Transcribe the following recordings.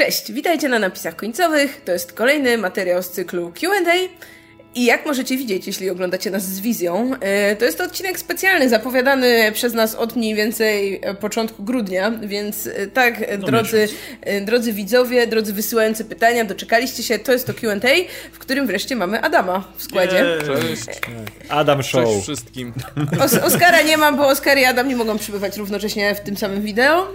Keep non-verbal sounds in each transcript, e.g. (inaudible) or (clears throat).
Cześć, witajcie na napisach końcowych. To jest kolejny materiał z cyklu QA. I jak możecie widzieć, jeśli oglądacie nas z wizją, e, to jest to odcinek specjalny, zapowiadany przez nas od mniej więcej e, początku grudnia, więc e, tak, drodzy, drodzy widzowie, drodzy wysyłający pytania, doczekaliście się, to jest to Q&A, w którym wreszcie mamy Adama w składzie. Cześć. Adam Show. Cześć wszystkim. (laughs) Os Oskara nie mam, bo Oskar i Adam nie mogą przybywać równocześnie w tym samym wideo,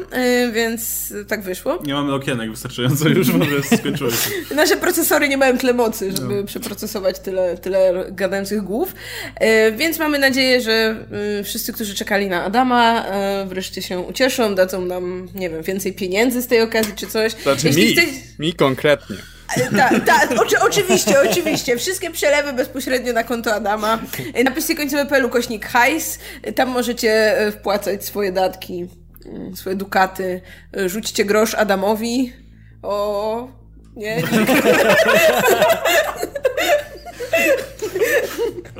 więc tak wyszło. Nie mamy okienek wystarczająco już, bo (laughs) skończyło się. Nasze procesory nie mają tyle mocy, żeby no. przeprocesować tyle tyle, gadających głów. E, więc mamy nadzieję, że e, wszyscy, którzy czekali na Adama, e, wreszcie się ucieszą, dadzą nam, nie wiem, więcej pieniędzy z tej okazji czy coś. Znaczy Jeśli mi, chce... mi konkretnie. Tak, ta, oczy, oczywiście, oczywiście. Wszystkie przelewy bezpośrednio na konto Adama. Napiszcie końcowy.pl kośnik hajs. Tam możecie wpłacać swoje datki, mm, swoje dukaty. Rzućcie grosz Adamowi. O, nie? (laughs)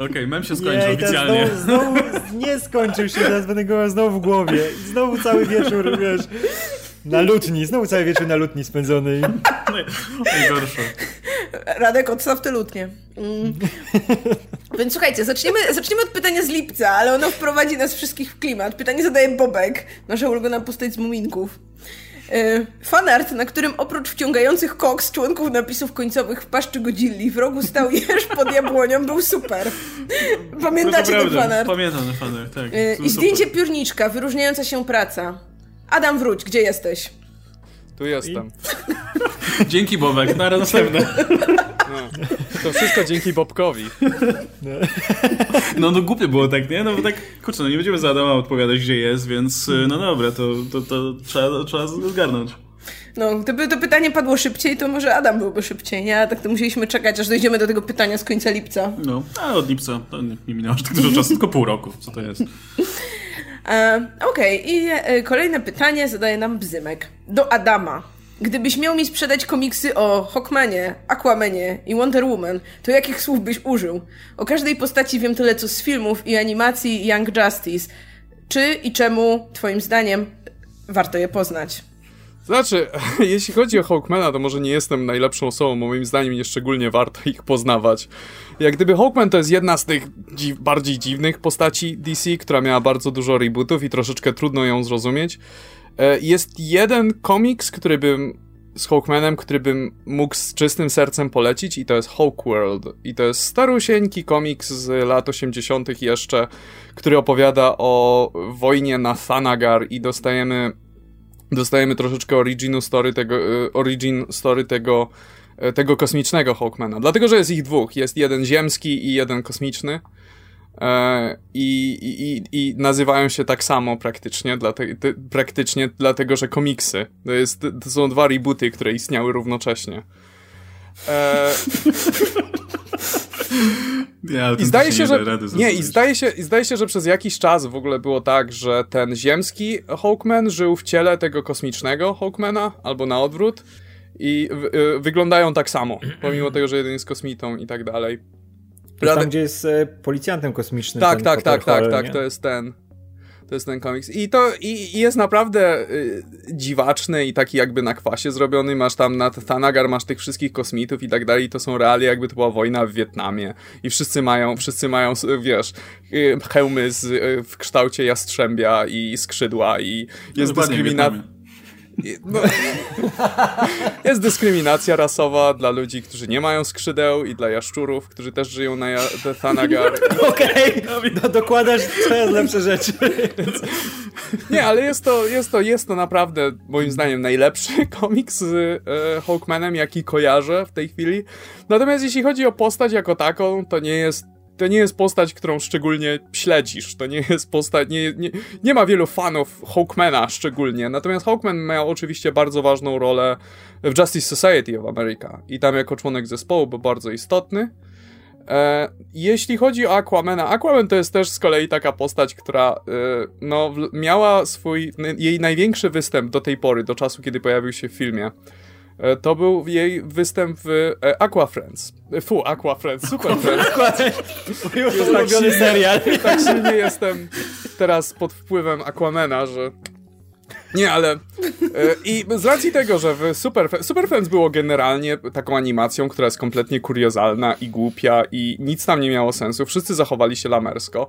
Okej, okay, mem się skończył nie, oficjalnie. Znowu, znowu, nie skończył się, teraz będę go znowu w głowie. Znowu cały wieczór, wiesz, na lutni, znowu cały wieczór na lutni spędzony. (laughs) Najgorsze. Radek, odstaw te lutnie. Mm. Więc słuchajcie, zaczniemy, zaczniemy od pytania z lipca, ale ono wprowadzi nas wszystkich w klimat. Pytanie zadaje Bobek, nasza ulubiona postać z Muminków. E, fanart, na którym oprócz wciągających koks członków napisów końcowych w paszczy Godzilli w rogu stał (laughs) jeż pod jabłonią, był super. Pamiętacie ten fanart? Pamiętam ten fanart, tak. E, I zdjęcie piórniczka, wyróżniająca się praca. Adam, wróć, gdzie jesteś? Tu jestem. (laughs) Dzięki Bobek, na następne. No. (laughs) To wszystko dzięki Bobkowi. No, no głupie było tak, nie? No bo tak, kurczę, no nie będziemy za Adama odpowiadać, gdzie jest, więc y, no dobra, to, to, to trzeba, trzeba zgarnąć. No, gdyby to pytanie padło szybciej, to może Adam byłby szybciej, nie? A tak to musieliśmy czekać, aż dojdziemy do tego pytania z końca lipca. No, a od lipca to nie minęło aż tak dużo czasu, tylko pół roku. Co to jest? (laughs) E, Okej, okay. i e, kolejne pytanie zadaje nam Bzymek. Do Adama. Gdybyś miał mi sprzedać komiksy o Hawkmanie, Aquamanie i Wonder Woman, to jakich słów byś użył? O każdej postaci wiem tyle co z filmów i animacji Young Justice. Czy i czemu, twoim zdaniem, warto je poznać? Znaczy, (laughs) jeśli chodzi o Hawkmana, to może nie jestem najlepszą osobą, moim zdaniem nie szczególnie warto ich poznawać. Jak gdyby Hawkman to jest jedna z tych dziw bardziej dziwnych postaci DC, która miała bardzo dużo rebootów i troszeczkę trudno ją zrozumieć. E, jest jeden komiks, który bym z Hawkmanem, który bym mógł z czystym sercem polecić i to jest Hawkworld. I to jest starusieńki komiks z lat 80. jeszcze, który opowiada o wojnie na Thanagar i dostajemy dostajemy troszeczkę originu story tego, e, origin story tego, e, tego kosmicznego Hawkmana. Dlatego, że jest ich dwóch. Jest jeden ziemski i jeden kosmiczny. E, I, i, I nazywają się tak samo praktycznie, dlate, praktycznie dlatego, że komiksy. To, jest, to są dwa rebooty, które istniały równocześnie. E... (laughs) Ja, I zdaje się, że nie, i zdaje się, i zdaje się, że przez jakiś czas w ogóle było tak, że ten ziemski Hawkman żył w ciele tego kosmicznego Hawkmana, albo na odwrót i y, wyglądają tak samo, pomimo tego, że jeden jest kosmitą i tak dalej. Tam, gdzie jest e, policjantem kosmicznym. Tak, tak, tak, tak, tak, to jest ten. To jest ten komiks. I to i, i jest naprawdę y, dziwaczny i taki jakby na kwasie zrobiony. Masz tam na Thanagar, masz tych wszystkich kosmitów i tak dalej. I to są realia, jakby to była wojna w Wietnamie. I wszyscy mają, wszyscy mają, wiesz, y, hełmy z, y, w kształcie jastrzębia i skrzydła i jest no, dyskryminacja no, jest dyskryminacja rasowa dla ludzi, którzy nie mają skrzydeł i dla jaszczurów, którzy też żyją na ja Thanagar. (laughs) Okej, okay. no, dokładasz coraz lepsze rzeczy. nie, ale jest to, jest, to, jest to naprawdę, moim zdaniem, najlepszy (laughs) komiks z e, Hawkmanem, jaki kojarzę w tej chwili. Natomiast jeśli chodzi o postać jako taką, to nie jest to nie jest postać, którą szczególnie śledzisz. To nie jest postać, nie, nie, nie ma wielu fanów Hawkmana szczególnie. Natomiast Hawkman miał oczywiście bardzo ważną rolę w Justice Society of America i tam jako członek zespołu był bardzo istotny. E, jeśli chodzi o Aquamana, Aquaman to jest też z kolei taka postać, która e, no, miała swój, jej największy występ do tej pory, do czasu, kiedy pojawił się w filmie. E, to był jej występ w e, Aqua Friends. E, fu, Aqua Friends, (laughs) Super Friends. Ulubiony tak serial. Tak silnie jestem teraz pod wpływem Aquamena, że Nie, ale... I z racji tego, że w Super, Super Friends było generalnie taką animacją, która jest kompletnie kuriozalna i głupia i nic tam nie miało sensu, wszyscy zachowali się lamersko,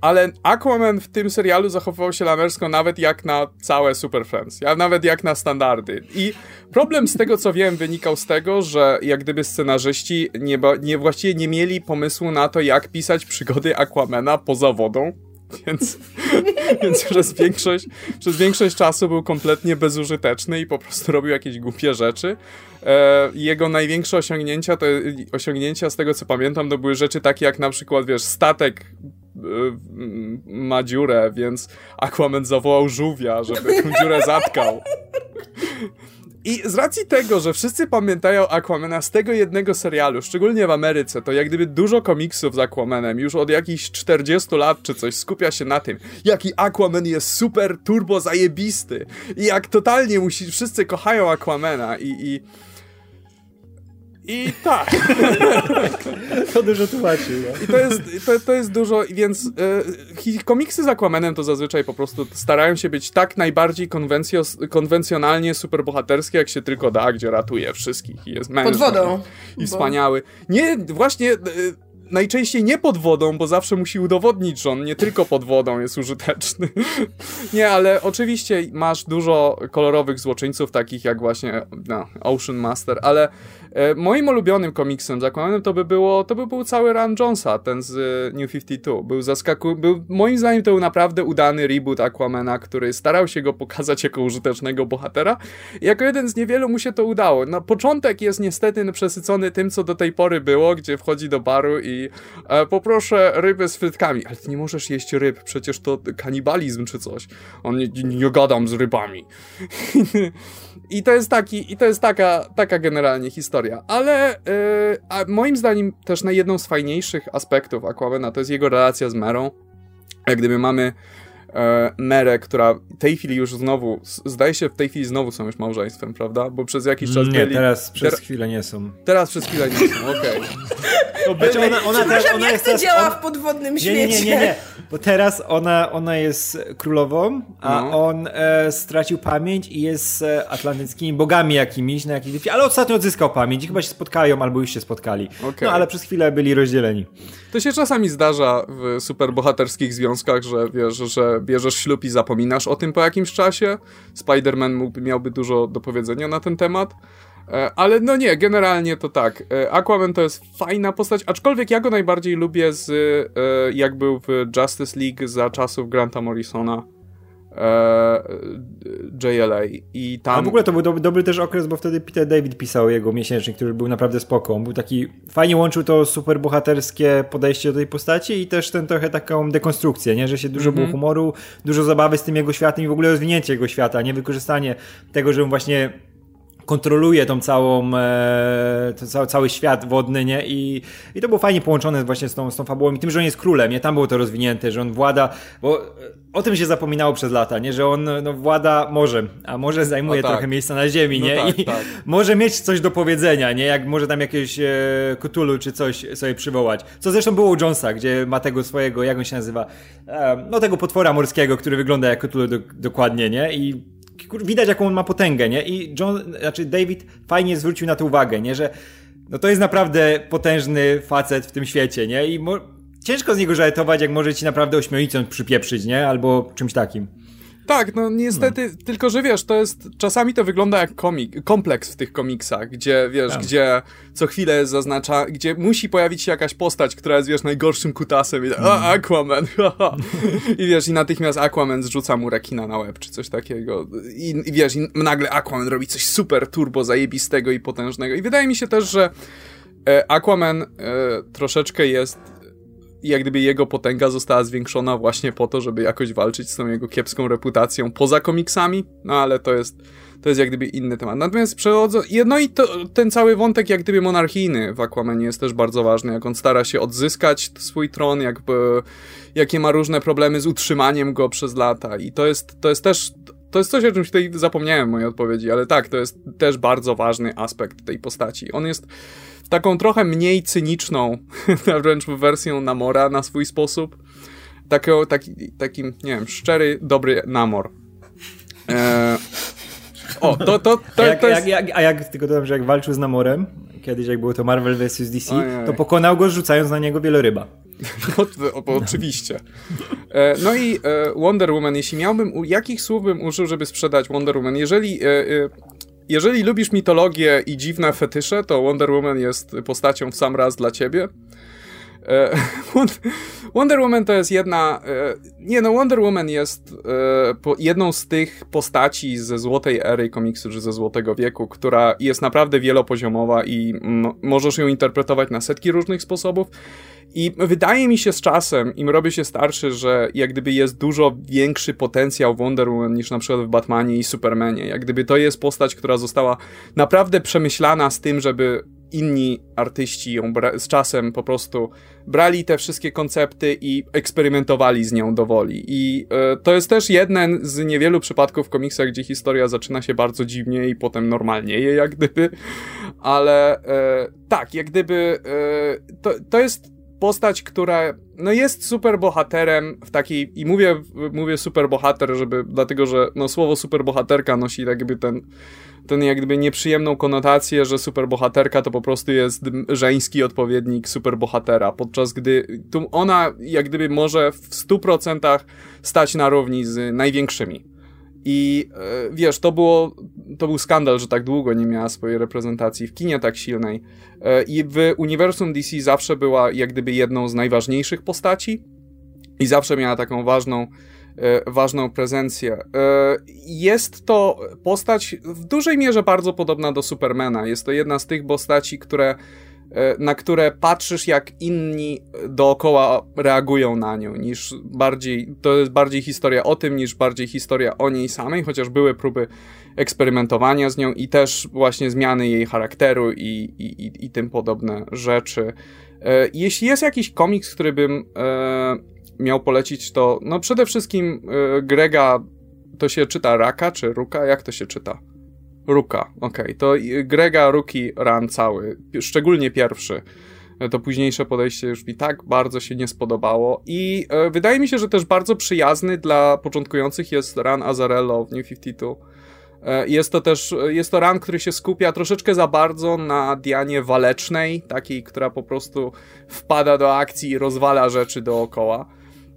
ale Aquaman w tym serialu zachowywał się lamersko nawet jak na całe Super Friends, nawet jak na standardy. I problem z tego, co wiem, wynikał z tego, że jak gdyby scenarzyści nie, nie właściwie nie mieli pomysłu na to, jak pisać przygody Aquamana poza wodą. (laughs) Więc, więc przez, większość, przez większość czasu był kompletnie bezużyteczny i po prostu robił jakieś głupie rzeczy. E, jego największe osiągnięcia, to osiągnięcia z tego co pamiętam, to były rzeczy takie jak na przykład, wiesz, statek e, ma dziurę, więc Aquaman zawołał żółwia, żeby tę dziurę zatkał. I z racji tego, że wszyscy pamiętają Aquamana z tego jednego serialu, szczególnie w Ameryce, to jak gdyby dużo komiksów z Aquamanem już od jakichś 40 lat czy coś skupia się na tym, jaki Aquaman jest super turbo zajebisty. I jak totalnie musi, wszyscy kochają Aquamana i, i i tak. (laughs) to dużo tłumaczy. No. I to jest, to, to jest dużo, więc e, komiksy z Aquamanem to zazwyczaj po prostu starają się być tak najbardziej konwencjonalnie superbohaterskie, jak się tylko da, gdzie ratuje wszystkich i jest mężny. Pod wodą. I bo... wspaniały. Nie, właśnie... E, najczęściej nie pod wodą, bo zawsze musi udowodnić, że on nie tylko pod wodą jest użyteczny. (laughs) nie, ale oczywiście masz dużo kolorowych złoczyńców, takich jak właśnie no, Ocean Master, ale moim ulubionym komiksem z Aquamanem to by było, to by był cały Run Jonesa, ten z e, New 52. Był zaskaku, był, moim zdaniem to był naprawdę udany reboot Aquamana, który starał się go pokazać jako użytecznego bohatera. I jako jeden z niewielu mu się to udało. Na początek jest niestety przesycony tym, co do tej pory było, gdzie wchodzi do baru i e, poproszę ryby z frytkami. Ale ty nie możesz jeść ryb, przecież to kanibalizm czy coś. On nie, nie gadam z rybami. (laughs) I to jest taki, i to jest taka, taka generalnie historia. Ale yy, moim zdaniem też na jedną z fajniejszych aspektów Aquamana to jest jego relacja z Merą. Jak gdyby mamy e, Merę, która w tej chwili już znowu, zdaje się w tej chwili znowu są już małżeństwem, prawda? Bo przez jakiś czas Nie, byli... teraz przez ter... chwilę nie są. Teraz przez chwilę nie są, okej. (laughs) Okay. Znaczy ona, ona, teraz, ona jak jest to teraz, działa on... w podwodnym świecie? Nie, nie, nie, nie, bo teraz ona, ona jest królową, a no. on e, stracił pamięć i jest e, atlantyckimi bogami jakimiś, na jakiś, ale ostatnio odzyskał pamięć i chyba się spotkają albo już się spotkali. Okay. No ale przez chwilę byli rozdzieleni. To się czasami zdarza w superbohaterskich związkach, że wiesz, że bierzesz ślub i zapominasz o tym po jakimś czasie. Spider-Man miałby dużo do powiedzenia na ten temat. E, ale no nie, generalnie to tak. E, Aquaman to jest fajna postać, aczkolwiek ja go najbardziej lubię z e, jak był w Justice League za czasów Granta Morrisona. JLA i tam... A w ogóle to był dobry, dobry, też okres, bo wtedy Peter David pisał jego miesięcznik, który był naprawdę spoko. On był taki, fajnie łączył to super bohaterskie podejście do tej postaci i też ten trochę taką dekonstrukcję, nie? że się dużo mm -hmm. było mhm. humoru, dużo zabawy z tym jego światem i w ogóle rozwinięcie jego świata, nie wykorzystanie tego, że on właśnie kontroluje tą całą, e, cały, cały świat wodny, nie? I, I to było fajnie połączone właśnie z tą, z tą fabułą i tym, że on jest królem, nie? Tam było to rozwinięte, że on włada, bo o tym się zapominało przez lata, nie? Że on no, włada morzem, a może zajmuje no tak. trochę miejsca na ziemi, no nie? Tak, I tak. (laughs) może mieć coś do powiedzenia, nie? Jak może tam jakieś e, Cthulhu czy coś sobie przywołać. Co zresztą było u Jonesa, gdzie ma tego swojego, jak on się nazywa? E, no tego potwora morskiego, który wygląda jak Cthulhu do, dokładnie, nie? I widać jaką on ma potęgę, nie? I John, znaczy David fajnie zwrócił na to uwagę, nie? Że no to jest naprawdę potężny facet w tym świecie, nie? I ciężko z niego żartować, jak może ci naprawdę ośmiolicą przypieprzyć, nie? Albo czymś takim. Tak, no niestety, no. tylko że wiesz, to jest, czasami to wygląda jak komik, kompleks w tych komiksach, gdzie wiesz, tak. gdzie co chwilę zaznacza, gdzie musi pojawić się jakaś postać, która jest, wiesz, najgorszym kutasem i a, Aquaman, (laughs) i wiesz, i natychmiast Aquaman zrzuca mu rekina na łeb, czy coś takiego, i, i wiesz, i nagle Aquaman robi coś super turbo zajebistego i potężnego i wydaje mi się też, że e, Aquaman e, troszeczkę jest jak gdyby jego potęga została zwiększona właśnie po to, żeby jakoś walczyć z tą jego kiepską reputacją poza komiksami, no ale to jest, to jest jak gdyby inny temat. Natomiast przechodzą, no i to, ten cały wątek jak gdyby monarchijny w Aquamanie jest też bardzo ważny, jak on stara się odzyskać swój tron, jakby, jakie ma różne problemy z utrzymaniem go przez lata i to jest, to jest też to jest coś, o czym tutaj zapomniałem w mojej odpowiedzi, ale tak, to jest też bardzo ważny aspekt tej postaci. On jest taką trochę mniej cyniczną, (laughs) wręcz wersją Namora na swój sposób. Takiego, taki, taki, nie wiem, szczery, dobry Namor. E, o, to, to, to, A jak, to jest... jak, jak, a jak tylko dodam, że jak walczył z Namorem, kiedyś jak było to Marvel vs. DC, Ojej. to pokonał go rzucając na niego wieloryba. O, o, oczywiście. E, no i e, Wonder Woman, jeśli miałbym, u, jakich słów bym użył, żeby sprzedać Wonder Woman? Jeżeli, e, e, jeżeli lubisz mitologię i dziwne fetysze, to Wonder Woman jest postacią w sam raz dla ciebie. E, (laughs) Won- Wonder Woman to jest jedna. E, nie, no, Wonder Woman jest e, jedną z tych postaci ze złotej ery komiksu, czy ze złotego wieku, która jest naprawdę wielopoziomowa i możesz ją interpretować na setki różnych sposobów. I wydaje mi się z czasem, im robię się starszy, że jak gdyby jest dużo większy potencjał Wonder Woman niż na przykład w Batmanie i Supermanie. Jak gdyby to jest postać, która została naprawdę przemyślana z tym, żeby inni artyści ją z czasem po prostu brali te wszystkie koncepty i eksperymentowali z nią do woli. I e, to jest też jeden z niewielu przypadków w komiksach, gdzie historia zaczyna się bardzo dziwnie i potem normalnieje, jak gdyby. Ale e, tak, jak gdyby e, to, to jest postać, która no jest super bohaterem w takiej, i mówię, mówię super bohater, żeby, dlatego że no słowo super bohaterka nosi tak jakby ten, ten jak gdyby nieprzyjemną konotację, że superbohaterka to po prostu jest żeński odpowiednik superbohatera, podczas gdy tu ona jak gdyby może w 100% stać na równi z największymi. I e, wiesz, to było, to był skandal, że tak długo nie miała swojej reprezentacji w kinie tak silnej. E, I w uniwersum DC zawsze była jak gdyby jedną z najważniejszych postaci i zawsze miała taką ważną, e, ważną prezencję. Jest to postać w dużej mierze bardzo podobna do Supermana. Jest to jedna z tych postaci, które na które patrzysz, jak inni dookoła reagują na nią, niż bardziej, to jest bardziej historia o tym, niż bardziej historia o niej samej, chociaż były próby eksperymentowania z nią i też właśnie zmiany jej charakteru i, i, i, i tym podobne rzeczy. E, Jeśli jest jakiś komiks, który bym e, miał polecić, to no przede wszystkim e, Grega, to się czyta Raka czy Ruka? Jak to się czyta? Ruka, okej. To i- Grega Ruki Run cały, szczególnie pierwszy. E, To późniejsze podejście już mi tak bardzo się nie spodobało. I e, wydaje mi się, że też bardzo przyjazny dla początkujących jest Run Azarello w New 52. E, Jest to też, jest to run, który się skupia troszeczkę za bardzo na Dianie walecznej, takiej, która po prostu wpada do akcji i rozwala rzeczy dookoła.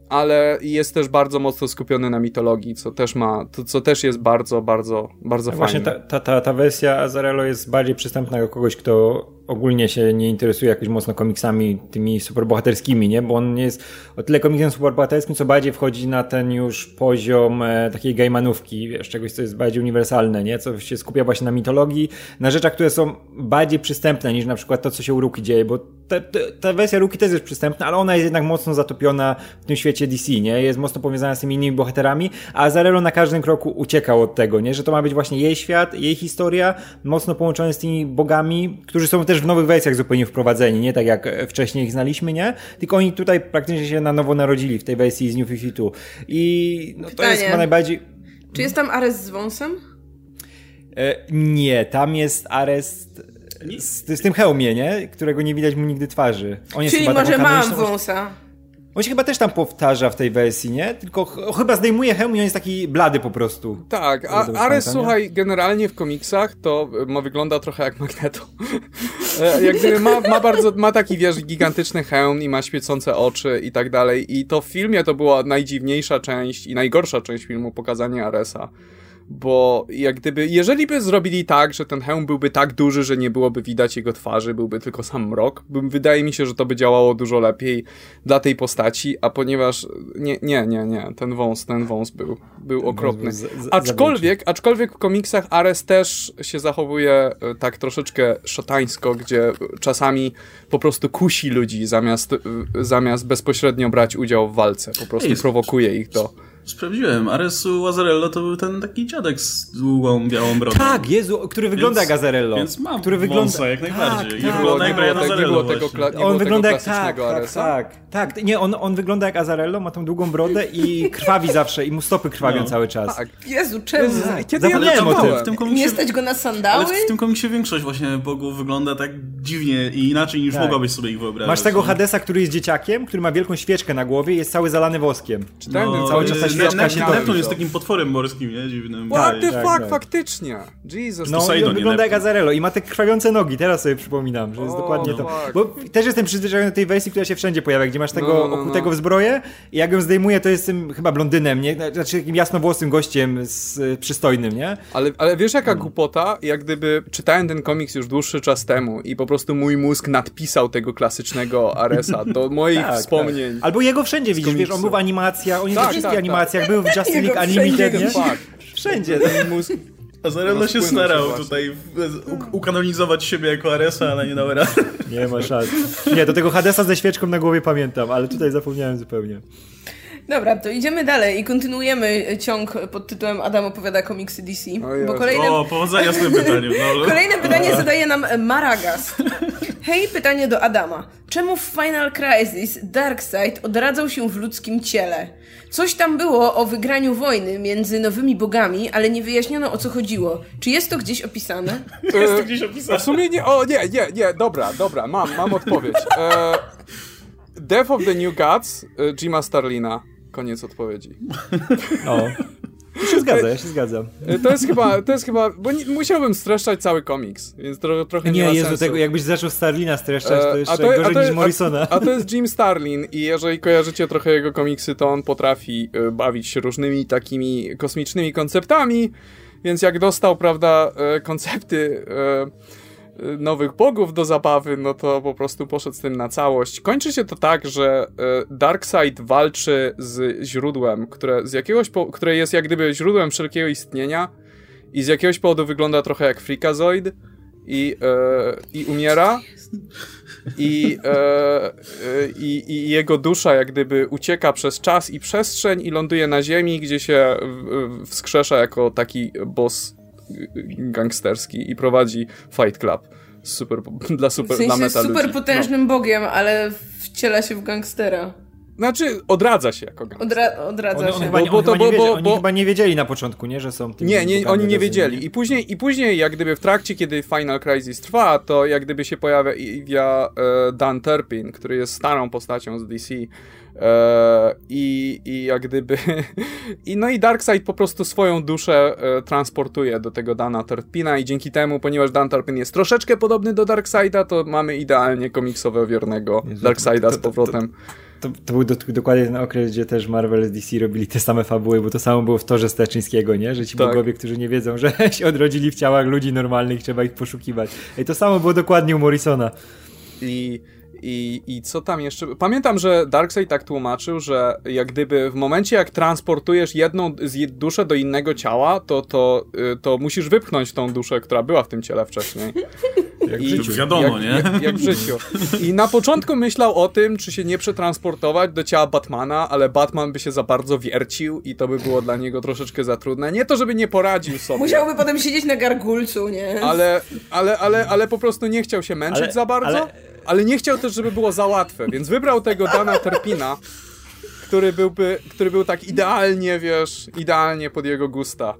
Ale jest też bardzo mocno skupiony na mitologii, co też ma, to, co też jest bardzo, bardzo, bardzo fajne. Właśnie ta, ta, ta, ta wersja Azarello jest bardziej przystępna dla kogoś, kto ogólnie się nie interesuje jakoś mocno komiksami tymi superbohaterskimi, nie? Bo on nie jest o tyle komiksem superbohaterskim, co bardziej wchodzi na ten już poziom e, takiej gejmanówki, wiesz, czegoś, co jest bardziej uniwersalne, nie? Co się skupia właśnie na mitologii, na rzeczach, które są bardziej przystępne niż na przykład to, co się u Ruki dzieje, bo te, te, ta wersja Ruki też jest przystępna, ale ona jest jednak mocno zatopiona w tym świecie DC, nie? Jest mocno powiązana z tymi innymi bohaterami, a Azarello na każdym kroku uciekał od tego, nie? Że to ma być właśnie jej świat, jej historia, mocno połączony z tymi bogami, którzy są też w nowych wersjach zupełnie wprowadzeni, nie tak jak wcześniej ich znaliśmy, nie? Tylko oni tutaj praktycznie się na nowo narodzili w tej wersji z New 52. I no, to jest chyba najbardziej... Czy jest tam Ares z wąsem? E, nie, tam jest Arest z, z tym hełmie, nie? Którego nie widać mu nigdy twarzy. On jest Czyli może mam wąsa. On się chyba też tam powtarza w tej wersji, nie? Tylko ch- chyba zdejmuje hełm i on jest taki blady po prostu. Tak, a Ares, słuchaj, generalnie w komiksach to e, ma, wygląda trochę jak Magneto. (laughs) E, jak gdyby ma, ma bardzo, ma taki, wiesz, gigantyczny hełm i ma świecące oczy i tak dalej. I to w filmie to była najdziwniejsza część i najgorsza część filmu, pokazanie Aresa. Bo jak gdyby, jeżeli by zrobili tak, że ten hełm byłby tak duży, że nie byłoby widać jego twarzy, byłby tylko sam mrok, bym, wydaje mi się, że to by działało dużo lepiej dla tej postaci, a ponieważ nie, nie, nie, nie, ten wąs, ten wąs był, był okropny. był za- za- Aczkolwiek, aczkolwiek w komiksach Ares też się zachowuje e, tak troszeczkę szatańsko, gdzie czasami po prostu kusi ludzi zamiast, e, zamiast bezpośrednio brać udział w walce. Po prostu Ej, prowokuje ich do... Sprawdziłem. Aresu Azarello to był ten taki dziadek z długą, białą brodą. Tak, Jezu, który wygląda Więc- jak Azarello. Więc mam który wygląda wąsa jak najbardziej. Tak, Nie tak. wygląda nie jak było, Brian tak, nie Azarello było tego, kla, nie On było wygląda jak tak, tak, tak, tak. Nie, on, on wygląda jak Azarello, ma tą długą brodę i krwawi zawsze, i mu stopy krwawią No. cały czas. Tak. Jezu, czemu? Kiedy ja Zapomniałem o tym. W tym Nie komiksie, stać go na ale sandały? w tym komiksie większość właśnie bogów wygląda tak dziwnie i inaczej niż Tak. mogłabyś sobie ich wyobrazić. Masz tego nie? Hadesa, który jest dzieciakiem, który ma wielką świeczkę na głowie i jest cały zalany woskiem. Czytałem ten No, cały czas się Neptun jest takim potworem morskim, nie? Dziwnym. What Tak. the tak, fuck, tak. faktycznie. Jesus. No, Poseidon, wygląda jak. Azarello i ma te krwawiące nogi, teraz sobie przypominam, że jest O, dokładnie to. fuck. Bo też jestem przyzwyczajony do tej wersji, która się wszędzie pojawia, gdzie masz tego No, no, no. okutego w zbroję i jak ją zdejmuję, to jestem chyba blondynem, nie? Znaczy takim jasnowłosym gościem z, y, przystojnym, nie? Ale, ale wiesz jaka głupota? Jak gdyby czytałem ten komiks już dłuższy czas temu i po prostu mój mózg nadpisał tego klasycznego Aresa do moich (laughs) Tak, wspomnień. tak. Albo jego wszędzie widzisz, wiesz, on komiksu. był w animacjach, on jest Tak, we wszystkich tak, animacjach, był w (laughs) Jego League wszędzie Unlimited, nie? Fuck. Wszędzie. Mój mózg Azarello się starał tutaj u- ukanonizować siebie jako Aresa, ale nie dał rady. Nie ma szans. Nie, do tego Hadesa ze świeczką na głowie pamiętam, ale tutaj zapomniałem zupełnie. Dobra, to idziemy dalej i kontynuujemy ciąg pod tytułem Adam opowiada komiksy DC. O bo kolejne, O, powodzenia z tym pytaniem. No, (laughs) kolejne pytanie zadaje nam Maragast. Hej, pytanie do Adama. Czemu w Final Crisis Darkseid odradzał się w ludzkim ciele? Coś tam było o wygraniu wojny między nowymi bogami, ale nie wyjaśniono o co chodziło. Czy jest to gdzieś opisane? jest to E, gdzieś opisane. w sumie nie, o nie, nie, nie, dobra, dobra, mam, mam odpowiedź. E, Death of the New Gods e, Jima Starlina. Koniec odpowiedzi. O. Ja (laughs) się zgadza, ja się zgadzam. E, To jest chyba, to jest chyba, bo nie, musiałbym streszczać cały komiks, więc tro, trochę nie, Nie, ma Jezu, sensu. tego, jakbyś zaczął Starlina streszczać, to E, jeszcze a to- gorzej a to- niż a- Morrisona. A, to jest Jim Starlin i jeżeli kojarzycie trochę jego komiksy, to on potrafi e, bawić się różnymi takimi kosmicznymi konceptami, więc jak dostał, prawda, e, koncepty nowych bogów do zabawy, no to po prostu poszedł z tym na całość. Kończy się to tak, że e, Darkseid walczy z źródłem, które, z jakiegoś po- które jest jak gdyby źródłem wszelkiego istnienia i z jakiegoś powodu wygląda trochę jak Freakazoid i, e, i umiera. I, i, jego dusza jak gdyby ucieka przez czas i przestrzeń i ląduje na ziemi, gdzie się wskrzesza jako taki boss gangsterski i prowadzi Fight Club super, (laughs) dla W super, dla sensie jest meta super ludzi. potężnym bogiem, ale wciela się w gangstera. No. Znaczy, odradza się jako gangster. Odra odradza On, on, się. chyba, Bo- bo to- chyba nie bo- bo- oni bo- chyba nie wiedzieli na początku, nie, że są tymi Nie, nie, oni nie wiedzieli. I później, I później, jak gdyby w trakcie, kiedy Final Crisis trwa, to jak gdyby się pojawia e, Dan Turpin, który jest starą postacią z DC. E, i, I jak gdyby. (laughs) I no i Darkseid po prostu swoją duszę e, transportuje do tego Dana Turpina, i dzięki temu, ponieważ Dan Turpin jest troszeczkę podobny do Darkseida, to mamy idealnie komiksowo wiernego Darkseida z powrotem. To, to był do, dokładnie ten okres, gdzie też Marvel z DC robili te same fabuły, bo to samo było w Torze Staczyńskiego, nie? Że ci Tak. bogowie, którzy nie wiedzą, że (laughs) się odrodzili w ciałach ludzi normalnych, trzeba ich poszukiwać. I to samo było dokładnie u Morrisona. I, i, I co tam jeszcze? Pamiętam, że Darkseid tak tłumaczył, że jak gdyby w momencie, jak transportujesz jedną duszę do innego ciała, to, to, y, to musisz wypchnąć tą duszę, która była w tym ciele wcześniej. (laughs) Jak w I- życiu. Wiadomo, jak, nie? Jak, jak w życiu. I na początku myślał o tym, czy się nie przetransportować do ciała Batmana, ale Batman by się za bardzo wiercił i to by było dla niego troszeczkę za trudne. Nie to, żeby nie poradził sobie. Musiałby potem siedzieć na gargulcu, nie? Ale, ale, ale, ale po prostu nie chciał się męczyć Ale- za bardzo, ale... ale- nie chciał też, żeby było za łatwe, więc wybrał tego Dana Terpina, który byłby, który był tak idealnie, wiesz, idealnie pod jego gusta.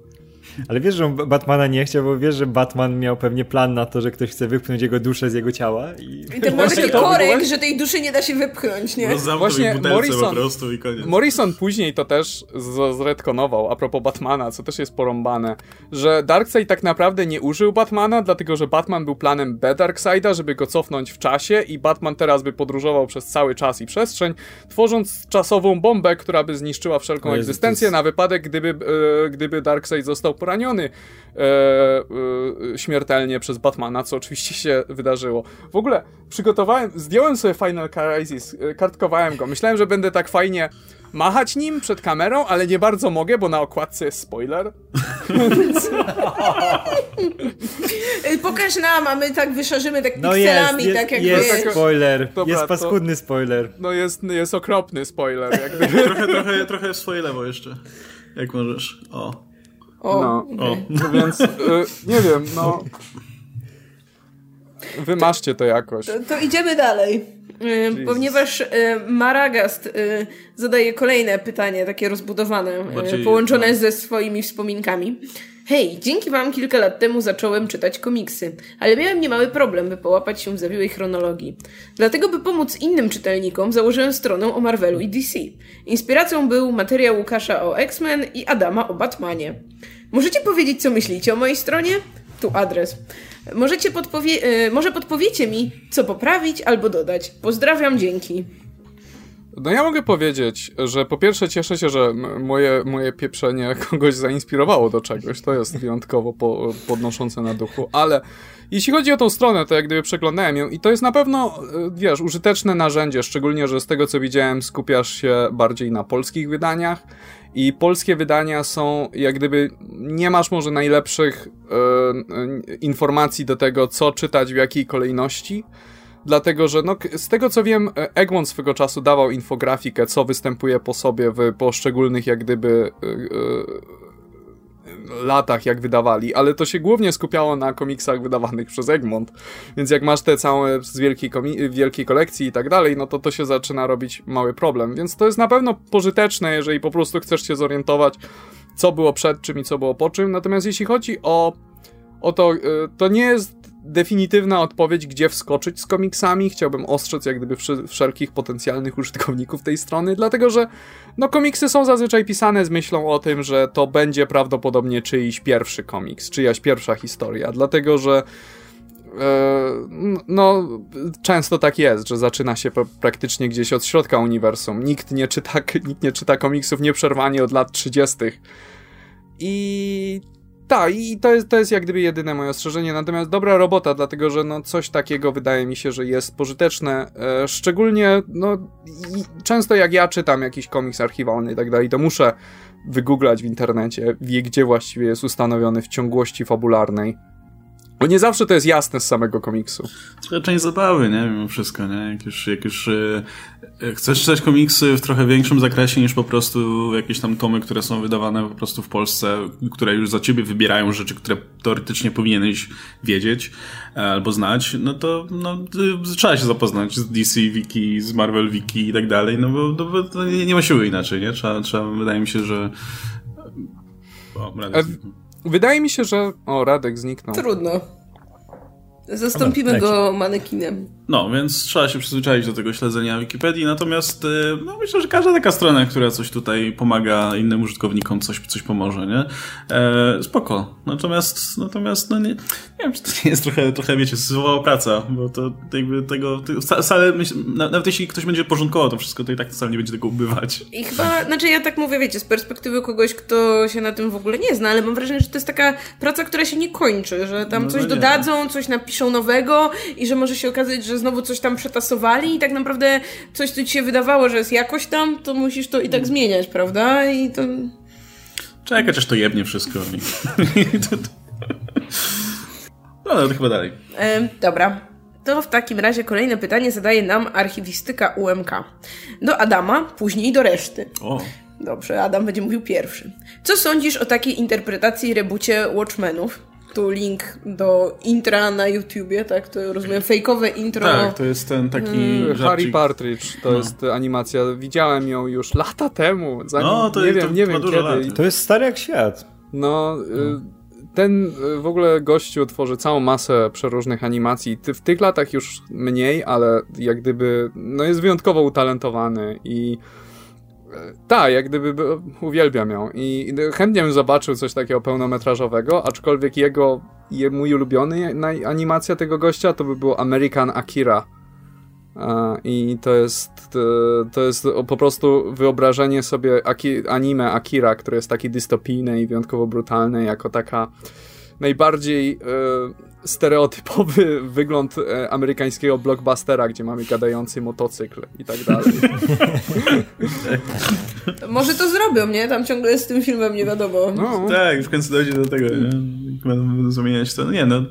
Ale wiesz, że on Batmana nie chciał, bo wiesz, że Batman miał pewnie plan na to, że ktoś chce wypchnąć jego duszę z jego ciała i... I ten Właśnie taki to korek, że tej duszy nie da się wypchnąć, nie? No Właśnie Morrison- prostu i koniec. Morrison później to też z- zredkonował, a propos Batmana, co też jest porąbane, że Darkseid tak naprawdę nie użył Batmana, dlatego że Batman był planem B Darkseida, żeby go cofnąć w czasie i Batman teraz by podróżował przez cały czas i przestrzeń, tworząc czasową bombę, która by zniszczyła wszelką Jezu, egzystencję jest- na wypadek, gdyby, e, gdyby Darkseid został poraniony e, e, śmiertelnie przez Batmana, co oczywiście się wydarzyło. W ogóle przygotowałem, zdjąłem sobie Final Crisis, e, kartkowałem go. Myślałem, że będę tak fajnie machać nim przed kamerą, ale nie bardzo mogę, bo na okładce jest spoiler. (laughs) Pokaż nam, a my tak wyszarzymy tak No jest, pikselami, jest, tak jak jest wiesz. spoiler, Dobra, jest paskudny spoiler. No jest, jest okropny spoiler, jak gdyby. (laughs) Trochę, trochę, trochę w swoje lewo jeszcze. Jak możesz. O. O, No. O. No więc, e, nie wiem, no... Wymaszcie to jakoś. To, to idziemy dalej. Y, Ponieważ y, Maragast y, zadaje kolejne pytanie, takie rozbudowane, y, połączone no. ze swoimi wspominkami. Hej, dzięki wam kilka lat temu zacząłem czytać komiksy, ale miałem niemały problem, by połapać się w zawiłej chronologii. Dlatego, by pomóc innym czytelnikom, założyłem stronę o Marvelu i DC. Inspiracją był materiał Łukasza o X-Men i Adama o Batmanie. Możecie powiedzieć, co myślicie o mojej stronie? Tu adres. Możecie podpowie- e, może podpowiecie mi, co poprawić albo dodać. Pozdrawiam, dzięki. No ja mogę powiedzieć, że po pierwsze cieszę się, że moje, moje pieprzenie (laughs) kogoś zainspirowało do czegoś. To jest wyjątkowo po, podnoszące na duchu, ale jeśli chodzi o tą stronę, to jak gdyby przeglądałem ją i to jest na pewno, e, wiesz, użyteczne narzędzie, szczególnie, że z tego co widziałem skupiasz się bardziej na polskich wydaniach. I polskie wydania są, jak gdyby, nie masz może najlepszych e, informacji do tego, co czytać w jakiej kolejności, dlatego że no, z tego co wiem, e, Egmont swego czasu dawał infografikę, co występuje po sobie w poszczególnych jak gdyby yy, latach, jak wydawali, ale to się głównie skupiało na komiksach wydawanych przez Egmont, więc jak masz te całe z wielkiej, wielkiej kolekcji i tak dalej, no to to się zaczyna robić mały problem, więc to jest na pewno pożyteczne, jeżeli po prostu chcesz się zorientować, co było przed czym i co było po czym, natomiast jeśli chodzi o, o to, to nie jest definitywna odpowiedź, gdzie wskoczyć z komiksami. Chciałbym ostrzec jak gdyby wszelkich potencjalnych użytkowników tej strony, dlatego że no komiksy są zazwyczaj pisane z myślą o tym, że to będzie prawdopodobnie czyjś pierwszy komiks, czyjaś pierwsza historia, dlatego że e, no, często tak jest, że zaczyna się praktycznie gdzieś od środka uniwersum. Nikt nie czyta, (laughs) nikt nie czyta komiksów nieprzerwanie od lat 30. I tak, i to jest, to jest jak gdyby jedyne moje ostrzeżenie, natomiast dobra robota, dlatego że no coś takiego wydaje mi się, że jest pożyteczne, e, szczególnie no często jak ja czytam jakiś komiks archiwalny i tak dalej, to muszę wygooglać w internecie, wie gdzie właściwie jest ustanowiony w ciągłości fabularnej. Bo nie zawsze to jest jasne z samego komiksu. Trochę część zabawy, nie? Mimo wszystko, nie? Jak już, jak już e, chcesz czytać komiksy w trochę większym zakresie niż po prostu jakieś tam tomy, które są wydawane po prostu w Polsce, które już za ciebie wybierają rzeczy, które teoretycznie powinieneś wiedzieć e, albo znać, no to no, trzeba się zapoznać z DC Wiki, z Marvel Wiki i tak dalej, no bo, no bo to nie, nie ma siły inaczej, nie? Trzeba, trzeba, wydaje mi się, że... O, Wydaje mi się, że. O, Radek zniknął. Trudno. Zastąpimy Dobra, go manekinem. No, więc trzeba się przyzwyczaić do tego śledzenia Wikipedii, natomiast y, no, myślę, że każda taka strona, która coś tutaj pomaga innym użytkownikom, coś, coś pomoże, nie? E, spoko. Natomiast, natomiast, no nie, nie wiem, czy to nie jest trochę, trochę wiecie, słowa praca, bo to jakby tego, wcale, nawet jeśli ktoś będzie porządkował to wszystko, to i tak wcale nie będzie tego ubywać. I chyba, znaczy ja tak mówię, wiecie, z perspektywy kogoś, kto się na tym w ogóle nie zna, ale mam wrażenie, że to jest taka praca, która się nie kończy, że tam no, coś dodadzą, coś napiszą nowego i że może się okazać, że znowu coś tam przetasowali i tak naprawdę coś, co ci się wydawało, że jest jakoś tam, to musisz to i tak zmieniać, prawda? I to... Czekaj, aż to jebnie wszystko. no, to chyba dalej. E, dobra. To w takim razie kolejne pytanie zadaje nam archiwistyka UMK. Do Adama, później do reszty. O. Dobrze, Adam będzie mówił pierwszy. Co sądzisz o takiej interpretacji rebucie Watchmenów? Tu link do intra na YouTubie, tak? To rozumiem, fejkowe intro. Tak, to jest ten taki... Mm. Harry Partridge, to no. jest animacja. Widziałem ją już lata temu, zanim, no, to, nie wiem, to, nie wiem kiedy. Lat. To jest stary jak świat. No, no. ten y, w ogóle gościu tworzy całą masę przeróżnych animacji. W tych latach już mniej, ale jak gdyby, no jest wyjątkowo utalentowany i tak, jak gdyby uwielbiam ją i chętnie bym zobaczył coś takiego pełnometrażowego, aczkolwiek jego, je, mój ulubiony animacja tego gościa to by było American Akira. I to jest, to jest po prostu wyobrażenie sobie anime Akira, które jest takie dystopijne i wyjątkowo brutalne, jako taka najbardziej e, stereotypowy (laughs) wygląd e, amerykańskiego blockbustera, gdzie mamy gadający motocykl i tak dalej. (laughs) Może to zrobią, nie? Tam ciągle z tym filmem nie wiadomo. No. Tak, w końcu dojdzie do tego, nie? Będą zmieniać to. No nie, no,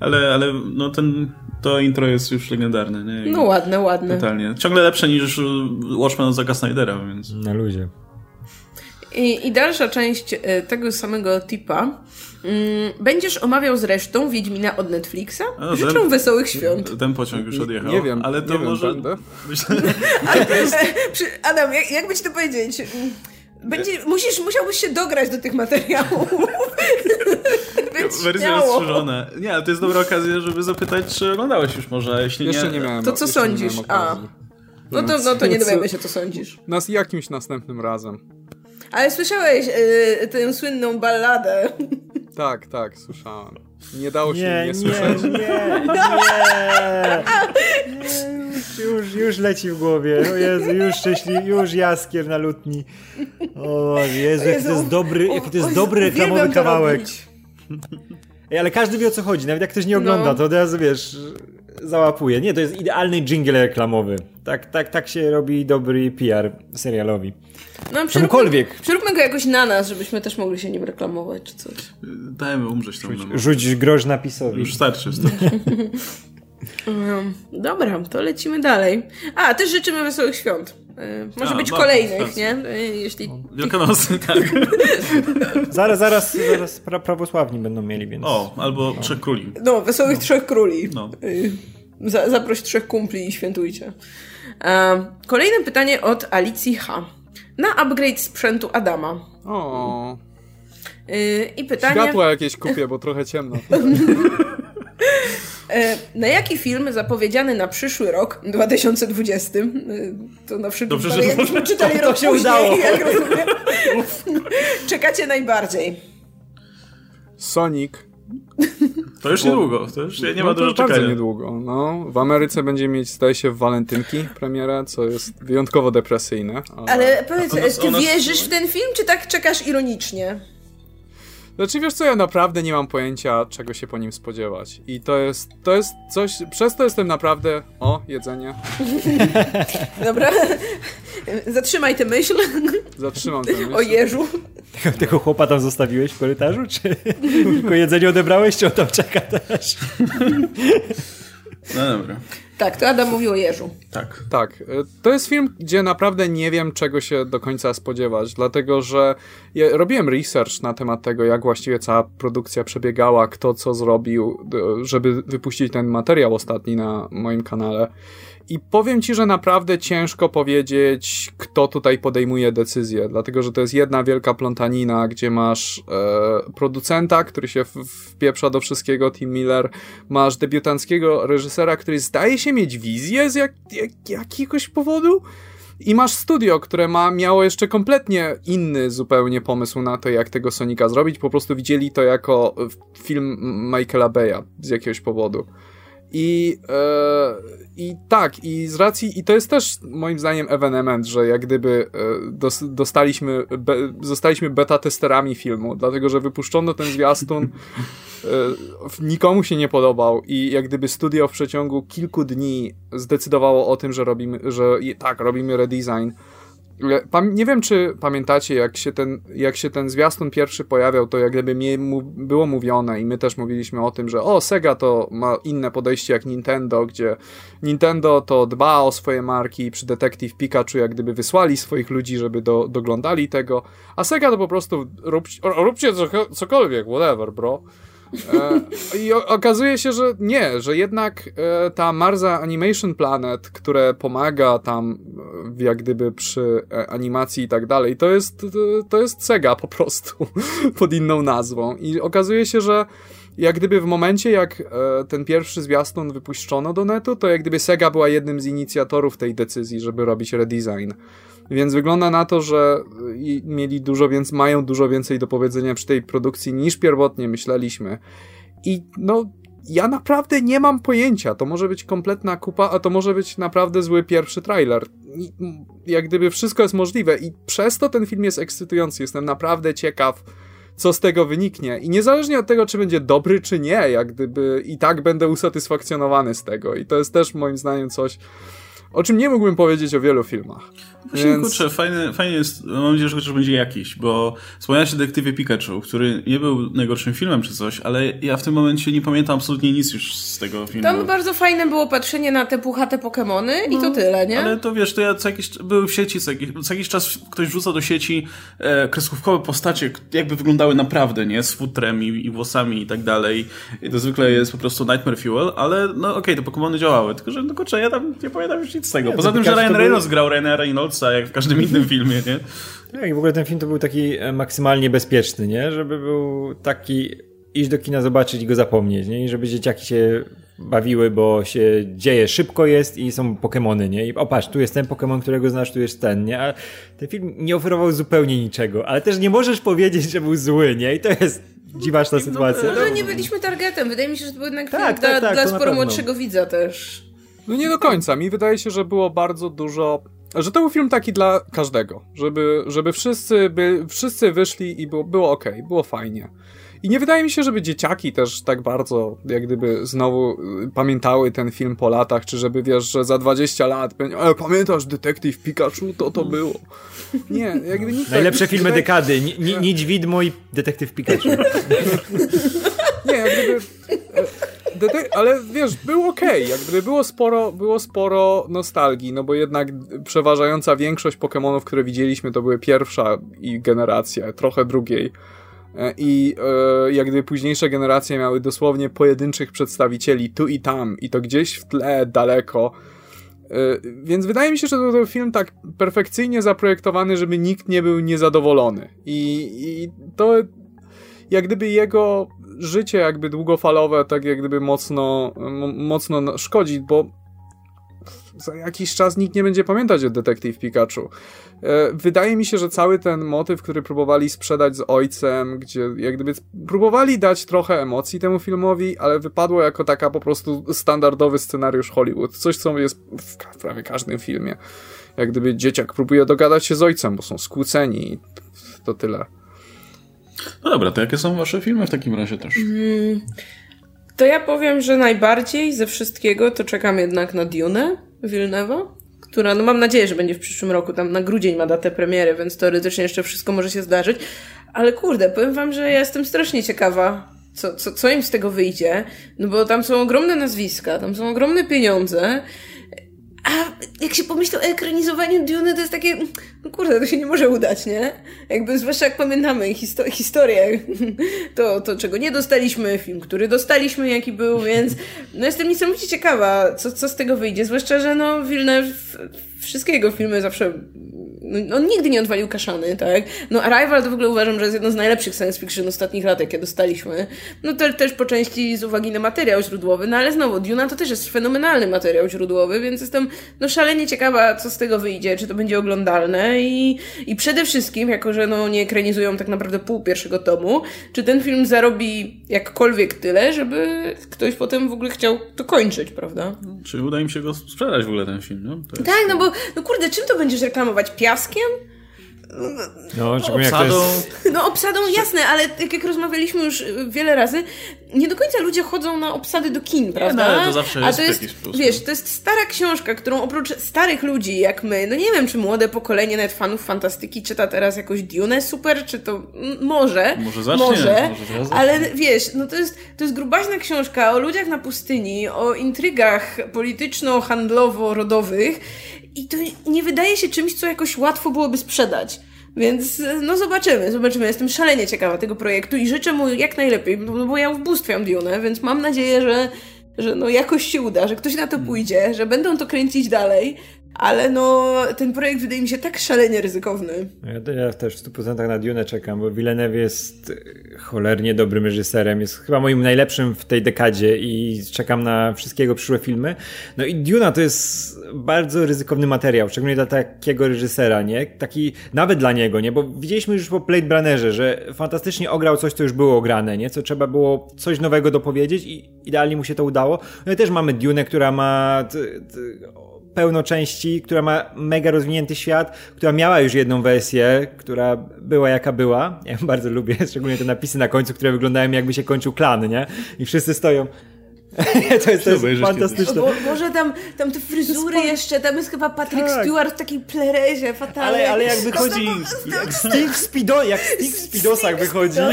ale, ale no ten, to intro jest już legendarne, nie? I no ładne, ładne. Totalnie. Ciągle lepsze niż Watchmen od Zacka Snydera, więc... Na ludzie. I, I dalsza część e, tego samego tipa Mm, będziesz omawiał zresztą Wiedźmina od Netflixa? No, Życzę ten, wesołych świąt. Ten pociąg już odjechał. Nie wiem, ale to nie może... Wiem, Myślę, (laughs) (laughs) Adam, jak, jak by ci to powiedzieć? Będzie, musisz, musiałbyś się dograć do tych materiałów. (laughs) wersja rozszerzona. Nie, ale to jest dobra okazja, żeby zapytać, czy oglądałeś już może, jeśli Jeszcze nie... nie miałem. To co sądzisz? A. No to, no to nie dowiemy się, co sądzisz. Nas jakimś następnym razem. Ale słyszałeś y, tę słynną balladę. Tak, tak, słyszałem. Nie dało się Nie, nie, nie, słyszeć. nie, nie, nie. Już, już, już leci w głowie. O Jezu, już szczęśliwy, już jaskier na lutni. O Jezu, jaki to jest dobry, jaki to jest dobry reklamowy kawałek. Ej, ale każdy wie o co chodzi. Nawet jak ktoś nie ogląda, No. to od razu wiesz, załapuje. Nie, to jest idealny jingle reklamowy. Tak, tak, tak się robi dobry PR serialowi. No, przeróbmy, Czemukolwiek. przeróbmy go jakoś na nas, żebyśmy też mogli się nim reklamować, czy coś. Dajmy umrzeć tam. No. Rzuć grosz napisowi. Już starczy, starczy. Um, (laughs) dobra, to lecimy dalej. A, też życzymy wesołych świąt. Y, może A, być no, kolejnych, nie? Y, jeśli... Wielkanocny, (laughs) tak. Zaraz, zaraz, zaraz pra prawosławni będą mieli, więc... O, albo Trzech Króli. No, wesołych trzech króli. No. Y, Za, zaproś trzech kumpli i świętujcie. Um, kolejne pytanie od Alicji H. Na upgrade sprzętu Adama. O, Y, I pytanie... światła jakieś kupię, bo trochę ciemno. (laughs) E, Na jaki film zapowiedziany na przyszły rok, 2020, e, to na wszelki Dobrze, że wypadek, jakbyśmy czytali to rok się później, udało. (laughs) jak rozumiem, czekacie najbardziej? Sonic. To już niedługo, to już nie ma no dużo już bardzo czekania. niedługo. No, w Ameryce będzie mieć, zdaje się, w walentynki premierę, co jest wyjątkowo depresyjne. Ale... Ale powiedz, ty wierzysz w ten film, czy tak czekasz ironicznie? Znaczy, wiesz co, ja naprawdę nie mam pojęcia, czego się po nim spodziewać. I to jest, to jest coś, przez to jestem naprawdę... O, jedzenie. (laughs) Dobra, zatrzymaj tę myśl Zatrzymam tę myśl. o jeżu. Tego, tego chłopa tam zostawiłeś w korytarzu, czy (laughs) tylko jedzenie odebrałeś, czy on tam czeka też? No dobra. Tak, to Adam mówił o jeżu. Tak. Tak, y, to jest film, gdzie naprawdę nie wiem, czego się do końca spodziewać, dlatego że ja robiłem research na temat tego, jak właściwie cała produkcja przebiegała, kto co zrobił, d- żeby wypuścić ten materiał ostatni na moim kanale. I powiem ci, że naprawdę ciężko powiedzieć, kto tutaj podejmuje decyzję, dlatego że to jest jedna wielka plątanina, gdzie masz e, producenta, który się wpieprza do wszystkiego, Tim Miller, masz debiutanckiego reżysera, który zdaje się mieć wizję z jak, jak, jakiegoś powodu, i masz studio, które ma, miało jeszcze kompletnie inny zupełnie pomysł na to, jak tego Sonika zrobić. Po prostu widzieli to jako e, film Michaela Beya z jakiegoś powodu. I, e, I tak, i z racji, i to jest też moim zdaniem ewenement, że jak gdyby e, dos, dostaliśmy, be, zostaliśmy beta testerami filmu, dlatego że wypuszczono ten zwiastun, (laughs) e, nikomu się nie podobał i jak gdyby studio w przeciągu kilku dni zdecydowało o tym, że robimy, że tak, robimy redesign. Nie wiem, czy pamiętacie, jak się, ten, jak się ten zwiastun pierwszy pojawiał, to jak gdyby mi było mówione i my też mówiliśmy o tym, że o, Sega to ma inne podejście jak Nintendo, gdzie Nintendo to dba o swoje marki, przy Detective Pikachu jak gdyby wysłali swoich ludzi, żeby do, doglądali tego, a Sega to po prostu rób, róbcie co, cokolwiek, whatever, bro. E, I okazuje się, że nie, że jednak e, ta Marza Animation Planet, które pomaga tam e, jak gdyby przy animacji i tak dalej, to jest, to, jest Sega po prostu (laughs) pod inną nazwą. I okazuje się, że jak gdyby w momencie, jak ten pierwszy zwiastun wypuszczono do netu, to jak gdyby Sega była jednym z inicjatorów tej decyzji, żeby robić redesign. Więc wygląda na to, że y, mieli dużo więc mają dużo więcej do powiedzenia przy tej produkcji niż pierwotnie myśleliśmy. I no, ja naprawdę nie mam pojęcia. To może być kompletna kupa, a to może być naprawdę zły pierwszy trailer. I, m, Jak gdyby wszystko jest możliwe i przez to ten film jest ekscytujący. Jestem naprawdę ciekaw, co z tego wyniknie. I niezależnie od tego, czy będzie dobry, czy nie, jak gdyby i tak będę usatysfakcjonowany z tego. I to jest też moim zdaniem coś, o czym nie mógłbym powiedzieć o wielu filmach. Właśnie, Więc- kurczę, fajnie, fajnie jest, mam nadzieję, że chociaż będzie jakiś, bo wspomniałeś o Detektywie Pikachu, który nie był najgorszym filmem czy coś, ale ja w tym momencie nie pamiętam absolutnie nic już z tego filmu. Tam bardzo fajne było patrzenie na te puchate Pokemony i to tyle, nie? No, Ale to wiesz, to ja co jakiś, były w sieci, co jakiś, co jakiś czas ktoś wrzuca do sieci e, kreskówkowe postacie, jakby wyglądały naprawdę, nie? Z futrem i, i włosami i tak dalej. I to zwykle jest po prostu Nightmare Fuel, ale no okej, te Pokemony działały, tylko że no kurczę, ja tam nie pamiętam już nic z tego. Nie, Poza tym, że Ryan Reynolds grał Ryana Reynoldsa, jak w każdym innym filmie, nie? No i w ogóle ten film to był taki e, maksymalnie bezpieczny, nie? Żeby był taki iść do kina zobaczyć i go zapomnieć, nie? I żeby dzieciaki się bawiły, bo się dzieje, szybko jest i są Pokémony, nie? I o patrz, tu jest ten Pokémon, którego znasz, tu jest ten, nie? A ten film nie oferował zupełnie niczego, ale też nie możesz powiedzieć, że był zły, nie? I to jest dziwaczna sytuacja. No, no nie byliśmy targetem. Wydaje mi się, że to był jednak Tak, film tak, dla, tak, dla sporo młodszego widza też. No nie do końca. Mi wydaje się, że było bardzo dużo. Że to był film taki dla każdego. Żeby, żeby wszyscy, by, wszyscy wyszli i było, było ok, było fajnie. I nie wydaje mi się, żeby dzieciaki też tak bardzo, jak gdyby znowu y, pamiętały ten film po latach, czy żeby wiesz, że za 20 lat będzie, ale pamiętasz Detektyw Pikachu? To to było. Nie, jakby nikt Najlepsze tak, filmy wydaje- dekady. Ni- Nić widmo i detektyw Pikachu. (laughs) Nie, jak gdyby... ale wiesz, było okej, jak gdyby było sporo, było sporo nostalgii, no bo jednak przeważająca większość Pokémonów, które widzieliśmy, to były pierwsza i generacja, trochę drugiej. E, I e, jak gdyby późniejsze generacje miały dosłownie pojedynczych przedstawicieli tu i tam, i to gdzieś w tle, daleko. E, Więc wydaje mi się, że to był film tak perfekcyjnie zaprojektowany, żeby nikt nie był niezadowolony. I, i to jak gdyby jego życie jakby długofalowe tak jak gdyby mocno, mocno szkodzi, bo za jakiś czas nikt nie będzie pamiętać o Detective Pikachu. E, Wydaje mi się, że cały ten motyw, który próbowali sprzedać z ojcem, gdzie jak gdyby próbowali dać trochę emocji temu filmowi, ale wypadło jako taka po prostu standardowy scenariusz Hollywood. Coś, co jest w prawie każdym filmie. Jak gdyby dzieciak próbuje dogadać się z ojcem, bo są skłóceni i to tyle. No dobra, to jakie są wasze filmy w takim razie też? To ja powiem, że najbardziej ze wszystkiego to czekam jednak na Dune Villeneuve'a, która, no mam nadzieję, że będzie w przyszłym roku, tam na grudzień ma datę premiery, więc teoretycznie jeszcze wszystko może się zdarzyć. Ale kurde, powiem wam, że ja jestem strasznie ciekawa, co, co, co im z tego wyjdzie, no bo tam są ogromne nazwiska, tam są ogromne pieniądze, a jak się pomyśli o ekranizowaniu Dune, to jest takie, no kurde, to się nie może udać, nie? Jakby, zwłaszcza jak pamiętamy histo- historię, to, to czego nie dostaliśmy, film, który dostaliśmy, jaki był, więc no jestem niesamowicie ciekawa, co, co z tego wyjdzie, zwłaszcza, że no Villeneuve, wszystkie jego filmy zawsze, no, on nigdy nie odwalił kaszany, tak? No Arrival to w ogóle uważam, że jest jedno z najlepszych science fiction ostatnich lat, jakie dostaliśmy. No te, też po części z uwagi na materiał źródłowy, no ale znowu, Duna to też jest fenomenalny materiał źródłowy, więc jestem no szalenie ciekawa, co z tego wyjdzie, czy to będzie oglądalne i, i przede wszystkim, jako że no nie ekranizują tak naprawdę pół pierwszego tomu, czy ten film zarobi jakkolwiek tyle, żeby ktoś potem w ogóle chciał to kończyć, prawda? Czy uda im się go sprzedać w ogóle ten film, no? To jest... Tak, no bo, no kurde, czym to będziesz reklamować? Piaskiem? No, jak to Obsadą, jest... No obsadą jasne, ale tak jak rozmawialiśmy już wiele razy, nie do końca ludzie chodzą na obsady do kin, prawda? no, ale to zawsze A jest to jest, jakiś plus, wiesz, no. to jest stara książka, którą oprócz starych ludzi jak my, no nie wiem, czy młode pokolenie nawet fanów fantastyki czyta teraz jakoś Dune super, czy to może, Może zacznie, może, może ale wiesz, no to jest, to jest grubaśna książka o ludziach na pustyni, o intrygach polityczno-handlowo-rodowych i to nie wydaje się czymś, co jakoś łatwo byłoby sprzedać. Więc no zobaczymy, zobaczymy. Jestem szalenie ciekawa tego projektu i życzę mu jak najlepiej, no bo ja ubóstwiam Dune, więc mam nadzieję, że, że no jakoś się uda, że ktoś na to pójdzie, że będą to kręcić dalej, ale no ten projekt wydaje mi się tak szalenie ryzykowny. Ja, to ja też w 100% na Dune czekam, bo Villeneuve jest e, cholernie dobrym reżyserem. Jest chyba moim najlepszym w tej dekadzie i czekam na wszystkie jego przyszłe filmy. No i Duna to jest bardzo ryzykowny materiał, szczególnie dla takiego reżysera, nie? Taki nawet dla niego, nie? Bo widzieliśmy już po Blade Runnerze, że fantastycznie ograł coś, co już było grane, nie? Co trzeba było coś nowego dopowiedzieć i idealnie mu się to udało. No i też mamy Dune, która ma pełno części, która ma mega rozwinięty świat, która miała już jedną wersję, która była jaka była. Ja bardzo lubię, (laughs) szczególnie te napisy na końcu, które wyglądają jakby się kończył klan, nie? I wszyscy stoją. (laughs) to jest, to jest fantastyczne. Bo, może tam, tam te fryzury jeszcze, tam jest chyba Patrick Tak. Stewart w takiej plerezie fatalnej. Ale, ale jak wychodzi, jak Steve w Speedo, jak Steve w Speedosach wychodzi. (laughs)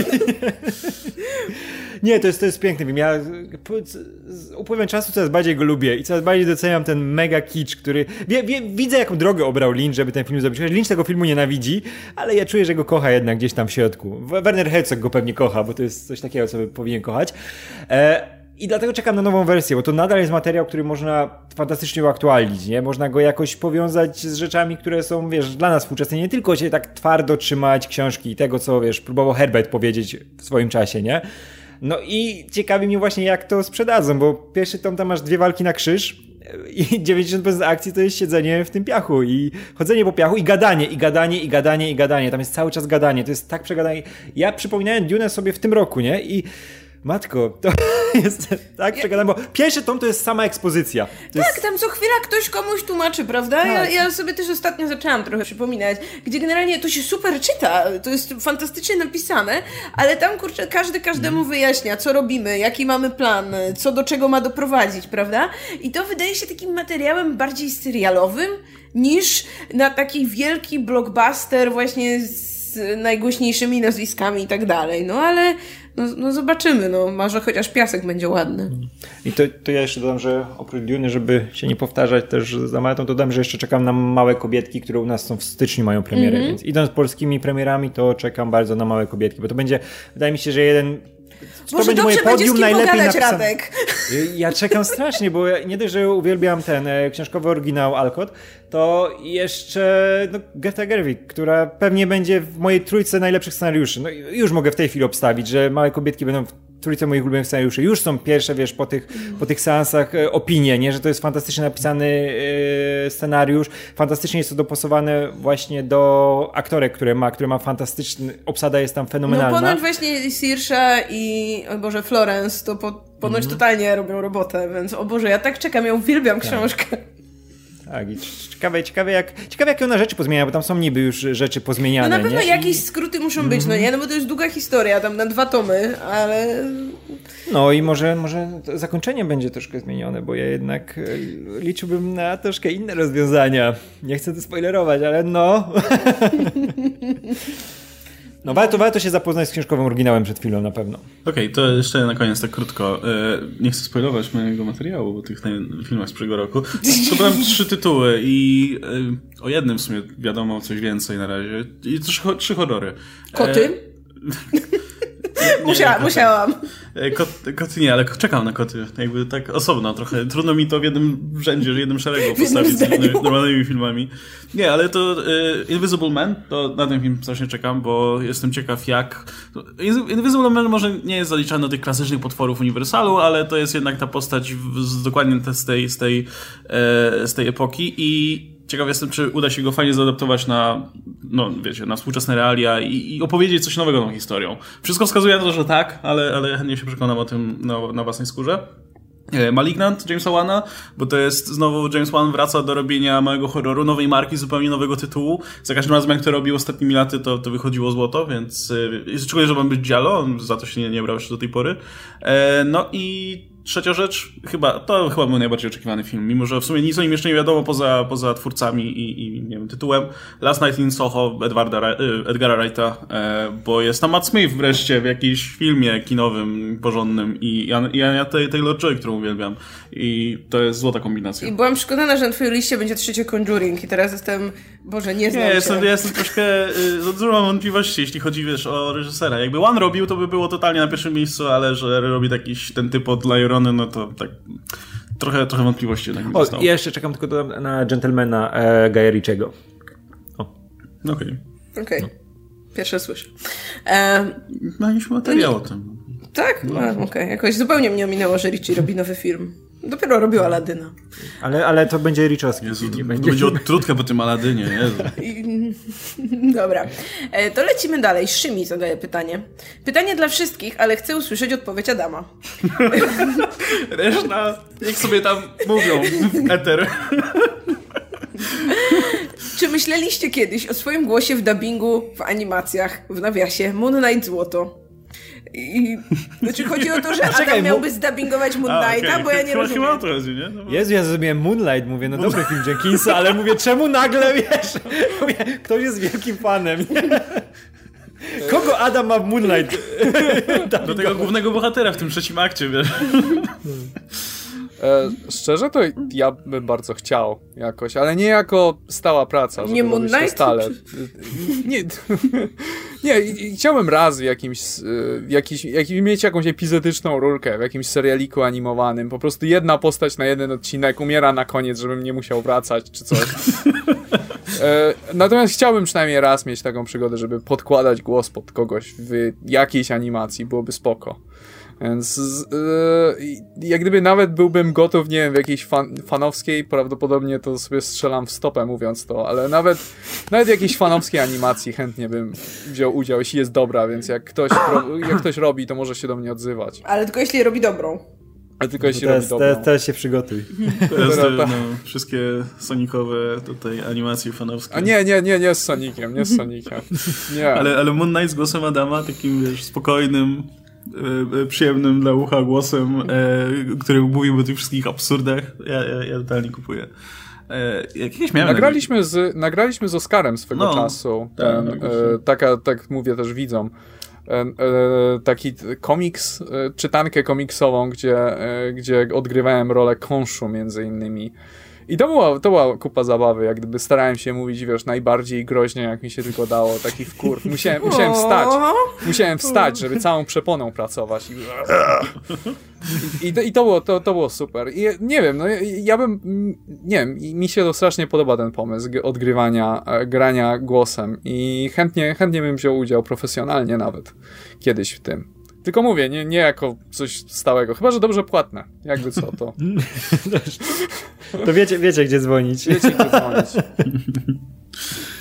Nie, to jest, to jest piękny film. Ja z- upływem czasu coraz bardziej go lubię i coraz bardziej doceniam ten mega kicz, który... Wie, wie, widzę, jaką drogę obrał Lynch, żeby ten film zrobić. Lynch tego filmu nienawidzi, ale ja czuję, że go kocha jednak gdzieś tam w środku. Werner Herzog go pewnie kocha, bo to jest coś takiego, co powinien kochać. E, i dlatego czekam na nową wersję, bo to nadal jest materiał, który można fantastycznie uaktualnić, nie? Można go jakoś powiązać z rzeczami, które są, wiesz, dla nas współczesne. Nie tylko się tak twardo trzymać książki i tego, co, wiesz, próbował Herbert powiedzieć w swoim czasie, nie? No i ciekawi mnie właśnie, jak to sprzedadzą, bo pierwszy tom tam masz dwie walki na krzyż, i (laughs) 90% akcji to jest siedzenie w tym piachu i chodzenie po piachu i gadanie, i gadanie, i gadanie, i gadanie. Tam jest cały czas gadanie. To jest tak przegadanie. Ja przypominałem Dune sobie w tym roku, nie? I Matko, to (laughs) jest tak przegadane, bo pierwszy tom to jest sama ekspozycja. To tak, jest... tam co chwila ktoś komuś tłumaczy, prawda? Tak. Ja, ja sobie też ostatnio zaczęłam trochę przypominać, gdzie generalnie to się super czyta, to jest fantastycznie napisane, ale tam kurczę, każdy każdemu Mhm. wyjaśnia, co robimy, jaki mamy plan, co do czego ma doprowadzić, prawda? I to wydaje się takim materiałem bardziej serialowym niż na taki wielki blockbuster właśnie z najgłośniejszymi nazwiskami i tak dalej. No ale no, no zobaczymy, no może chociaż piasek będzie ładny. I to, to ja jeszcze dodam, że oprócz Dune, żeby się nie powtarzać też za Maletą, to dodam, że jeszcze czekam na Małe Kobietki, które u nas są w styczniu mają premierę, Mhm. więc idąc polskimi premierami, to czekam bardzo na Małe Kobietki, bo to będzie, wydaje mi się, że jeden to Może będzie moje podium najlepiej napisane. Radek. Ja czekam strasznie, bo ja nie dość, że uwielbiam ten e, książkowy oryginał Alcott, to jeszcze no, Greta Gerwig, która pewnie będzie w mojej trójce najlepszych scenariuszy. No już mogę w tej chwili obstawić, że Małe Kobietki będą w trójce moich ulubionych scenariuszy. Już są pierwsze, wiesz, po tych, po tych seansach e, opinie, nie? Że to jest fantastycznie napisany e, scenariusz, fantastycznie jest to dopasowane właśnie do aktorek, które ma, które ma fantastyczny, obsada jest tam No fenomenalna. ponoć właśnie Sirsha i, o Boże, Florence to po, ponoć Mhm. totalnie robią robotę, więc o Boże, ja tak czekam, ja uwielbiam książkę. Tak, i ciekawe, ciekawe, jak, ciekawe jakie ona rzeczy pozmienia, bo tam są niby już rzeczy No pozmieniane, na pewno nie? jakieś skróty muszą być, no nie? No bo to jest długa historia, tam na dwa tomy, ale... No i może, może to zakończenie będzie troszkę zmienione, bo ja jednak e, liczyłbym na troszkę inne rozwiązania. Nie chcę tu spoilerować, ale no. (laughs) No warto, warto się zapoznać z książkowym oryginałem przed chwilą na pewno. Okej, to jeszcze na koniec tak krótko. E, Nie chcę spoilować mojego materiału o tych filmach z przyszłego roku. (laughs) Podałem trzy tytuły i e, o jednym w sumie wiadomo coś więcej na razie. I trzy, trzy horrory. Koty? E, Musiała, musiałam. E, Kot, koty nie, ale czekam na koty. Jakby tak osobno trochę. Trudno mi to w jednym rzędzie, w jednym szeregu postawić z normalnymi filmami. Nie, ale to e, Invisible Man, to na ten film strasznie czekam, bo jestem ciekaw jak... Invi- Invisible Man może nie jest zaliczany do tych klasycznych potworów Uniwersalu, ale to jest jednak ta postać z, dokładnie z tej, z, tej, e, z tej epoki i Ciekaw jestem, czy uda się go fajnie zaadaptować na, no wiecie, na współczesne realia i, i opowiedzieć coś nowego tą historią. Wszystko wskazuje na to, że tak, ale, ale chętnie się przekonam o tym na, na własnej skórze. E, Malignant Jamesa Wana, bo to jest znowu James Wan wraca do robienia małego horroru, nowej marki, zupełnie nowego tytułu. Za każdym razem, jak to robił ostatnimi laty, to, to wychodziło złoto, więc e, szczególnie, że mam być on za to się nie, nie brał jeszcze do tej pory. E, no i trzecia rzecz, chyba, to chyba był najbardziej oczekiwany film, mimo że w sumie nic o nim jeszcze nie wiadomo poza, poza twórcami i, i nie wiem, tytułem. Last Night in Soho Edwarda, e, Edgara Wrighta, e, bo jest tam Matt Smith wreszcie w jakimś filmie kinowym porządnym i, i An- i Ania Tay- Taylor-Joy, którą uwielbiam. I to jest złota kombinacja. I byłam przekonana, że na twojej liście będzie trzecie Conjuring i teraz jestem... Boże, nie znam Nie, jestem, ja jestem troszkę, y, no, dużo mam wątpliwości, jeśli chodzi, wiesz, o reżysera. Jakby One robił, to by było totalnie na pierwszym miejscu, ale że robi jakiś ten typ od Lajorony, no to tak trochę, trochę wątpliwości jednak mi O, i jeszcze czekam tylko do, na Gentlemana e, Gaja Ritchiego. Okej. Okej. Pierwsze słyszę. E, Mieliśmy materiał o tym. tak? A, Okej. Jakoś zupełnie mnie ominęło, że Richie robi nowy film. Dopiero robił Aladyna. Ale, ale to będzie Riczowski. Jezu, to, nie to będzie... będzie odtrutka po tym Aladynie, Dobra. E, to lecimy dalej. Szymi zadaje pytanie. Pytanie dla wszystkich, ale chcę usłyszeć odpowiedź Adama. (laughs) Reszta, niech sobie tam mówią w eter. Czy myśleliście kiedyś o swoim głosie w dubbingu, w animacjach, w nawiasie Moon Knight Złoto? I, znaczy chodzi o to, że Adam czekaj, miałby zdubbingować Moon Knighta, okej. bo ja nie chyba, Chyba o rozumiem. to chodzi, nie? No, bo- Jezu, ja zrobiłem Moonlight, mówię, no dobry film Jenkinsa, ale mówię, czemu nagle, wiesz, (laughs) mówię, ktoś jest wielkim fanem, nie? Kogo Adam ma w Moonlight? do tego głównego bohatera w tym trzecim akcie, wiesz. (laughs) E, szczerze to ja bym bardzo chciał jakoś, ale nie jako stała praca, żeby Nie robić to stale. Nie, (laughs) nie chciałbym raz w jakimś, e, jakiś, mieć jakąś epizodyczną rurkę w jakimś serialiku animowanym. Po prostu jedna postać na jeden odcinek umiera na koniec, żebym nie musiał wracać czy coś. E, natomiast chciałbym przynajmniej raz mieć taką przygodę, żeby podkładać głos pod kogoś w jakiejś animacji, byłoby spoko. Więc yy, jak gdyby nawet byłbym gotów, nie wiem, w jakiejś fan, fanowskiej, prawdopodobnie to sobie strzelam w stopę mówiąc to, ale nawet, nawet w jakiejś fanowskiej animacji chętnie bym wziął udział, jeśli jest dobra, więc jak ktoś, jak ktoś robi, to może się do mnie odzywać. Ale tylko jeśli robi dobrą. Ale tylko jeśli teraz, robi dobrą. teraz, się przygotuj. (laughs) Teraz te, no, wszystkie sonikowe tutaj animacje fanowskie. A nie, nie, nie, nie z Soniciem, nie z Soniciem. (laughs) Nie. Ale, ale Moon Knight z głosem Adama, takim wiesz, spokojnym, przyjemnym dla ucha głosem, e, który mówił o tych wszystkich absurdach, ja, ja, ja totalnie kupuję. E, jakieś miałem nagraliśmy, z, nagraliśmy z Oscarem swego No, czasu. tak, Ten, tak, e, taka, tak mówię też widzom. E, e, taki komiks, e, czytankę komiksową, gdzie, e, gdzie odgrywałem rolę konszu między innymi. I to była, to była kupa zabawy, jak gdyby starałem się mówić, wiesz, najbardziej groźnie, jak mi się tylko dało, taki wkurw. Musiałem, musiałem wstać, musiałem wstać, żeby całą przeponą pracować. I, i, to, i to, było, to, to było super. I nie wiem, no ja- bym, nie wiem, mi się to strasznie podoba ten pomysł odgrywania, e, grania głosem i chętnie, chętnie bym wziął udział profesjonalnie nawet kiedyś w tym. Tylko mówię, nie, nie jako coś stałego, chyba, że dobrze płatne. Jakby co, to (laughs) To wiecie, wiecie gdzie dzwonić. wiecie, gdzie dzwonić. (laughs)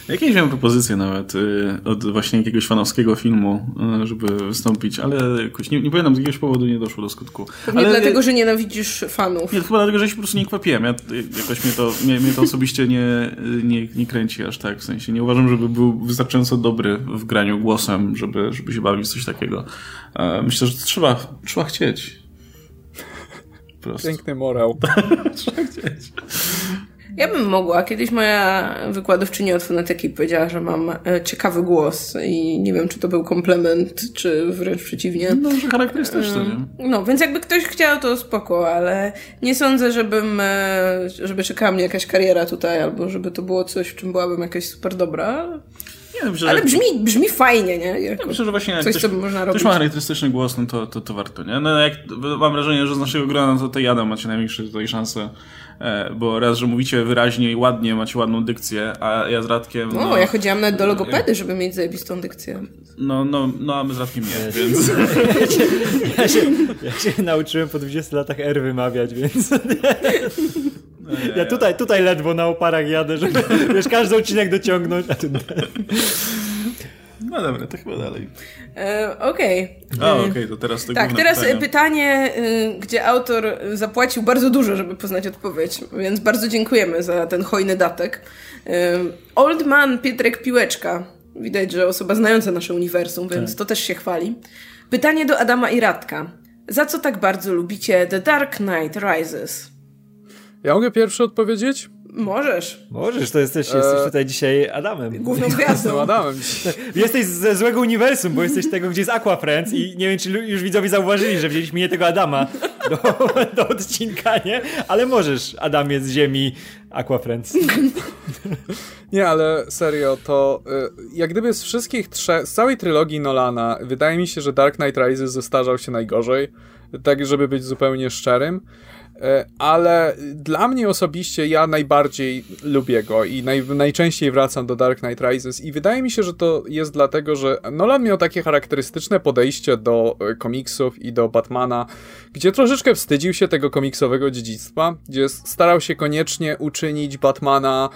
Jakieś miałem propozycje nawet y, od właśnie jakiegoś fanowskiego filmu, y, żeby wystąpić, ale jakoś nie, nie pamiętam, z jakiegoś powodu nie doszło do skutku. Pewnie ale, dlatego, że nienawidzisz fanów. Nie, to chyba dlatego, że się po prostu nie kwapiłem. Ja, y, jakoś mnie to, mnie, mnie to osobiście nie, nie, nie kręci aż tak. W sensie nie uważam, żeby był wystarczająco dobry w graniu głosem, żeby, żeby się bawić w coś takiego. E, Myślę, że to trzeba, trzeba chcieć. Po prostu. Piękny morał. (laughs) Trzeba chcieć. Ja bym mogła. Kiedyś moja wykładowczyni od fonetyki powiedziała, że mam e, ciekawy głos i nie wiem, czy to był komplement, czy wręcz przeciwnie. No, że charakterystyczny? No, więc jakby ktoś chciał, to spoko, ale nie sądzę, żebym, e, żeby czekała mnie jakaś kariera tutaj, albo żeby to było coś, w czym byłabym jakaś super dobra. Nie, Ale że- brzmi, brzmi fajnie, nie? Jako Myślę, że właśnie jak coś, ktoś, co można ktoś robić. ma charakterystyczny głos, no to, to, to warto, nie? No jak, mam wrażenie, że z naszego grona to, to Jada macie największe tutaj szanse, bo raz, że mówicie wyraźnie i ładnie, macie ładną dykcję, a ja z Radkiem, No, no, ja chodziłam nawet do logopedy, żeby mieć zajebistą dykcję. no, no, no a my z Radkiem nie, więc... (laughs) Ja się, ja się nauczyłem po 20 latach R wymawiać, więc (laughs) ja tutaj, tutaj ledwo na oparach jadę, żeby wiesz, każdy odcinek dociągnąć. A tu... No dobra, to chyba dalej. E, Okej. A, okej, to teraz to Tak, teraz pytanie. pytanie, y, gdzie autor zapłacił bardzo dużo, żeby poznać odpowiedź, więc bardzo dziękujemy za ten hojny datek. Y, Old Man Pietrek Piłeczka. Widać, że osoba znająca nasze uniwersum, więc Tak. to też się chwali. Pytanie do Adama i Radka. Za co tak bardzo lubicie The Dark Knight Rises? Ja mogę pierwszy odpowiedzieć? Możesz. Możesz, to jesteś, jesteś tutaj dzisiaj Adamem. Główną (laughs) gwiazdą. Adamem. (laughs) Jesteś ze złego uniwersum, bo jesteś tego, gdzie jest Aqua Friends i nie wiem, czy już widzowie zauważyli, że wzięliśmy nie tego Adama do, (laughs) do odcinka, nie? Ale możesz, Adamie z ziemi Aqua Friends. Nie, ale serio, to y, jak gdyby z wszystkich trzech, z całej trylogii Nolana, wydaje mi się, że Dark Knight Rises zestarzał się najgorzej, tak żeby być zupełnie szczerym. Y, Ale dla mnie osobiście ja najbardziej lubię go i naj, najczęściej wracam do Dark Knight Rises i wydaje mi się, że to jest dlatego, że Nolan miał takie charakterystyczne podejście do y, komiksów i do Batmana, gdzie troszeczkę wstydził się tego komiksowego dziedzictwa, gdzie starał się koniecznie uczynić Batmana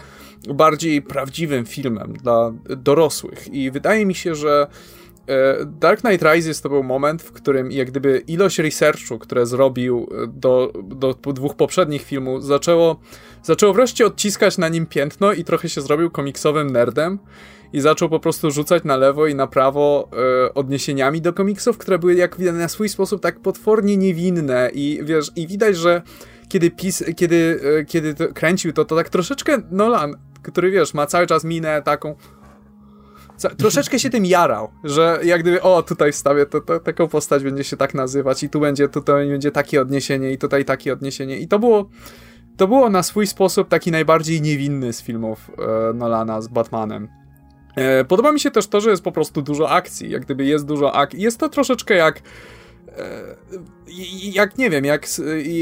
bardziej prawdziwym filmem dla dorosłych. I wydaje mi się, że e, Dark Knight Rises to był moment, w którym jak gdyby ilość researchu, które zrobił e, do, do dwóch poprzednich filmów, zaczęło, zaczęło wreszcie odciskać na nim piętno i trochę się zrobił komiksowym nerdem i zaczął po prostu rzucać na lewo i na prawo e, odniesieniami do komiksów, które były jak na swój sposób tak potwornie niewinne i wiesz, i widać, że kiedy, pis, kiedy, e, kiedy to kręcił to, to tak troszeczkę Nolan, który wiesz, ma cały czas minę taką troszeczkę się tym jarał, że jak gdyby, o, tutaj wstawię, to, to, taką postać będzie się tak nazywać i tu będzie, tutaj będzie takie odniesienie i tutaj takie odniesienie i to było to było na swój sposób taki najbardziej niewinny z filmów e, Nolana z Batmanem. E, podoba mi się też to, że jest po prostu dużo akcji, jak gdyby jest dużo akcji. Jest to troszeczkę jak jak nie wiem, jak,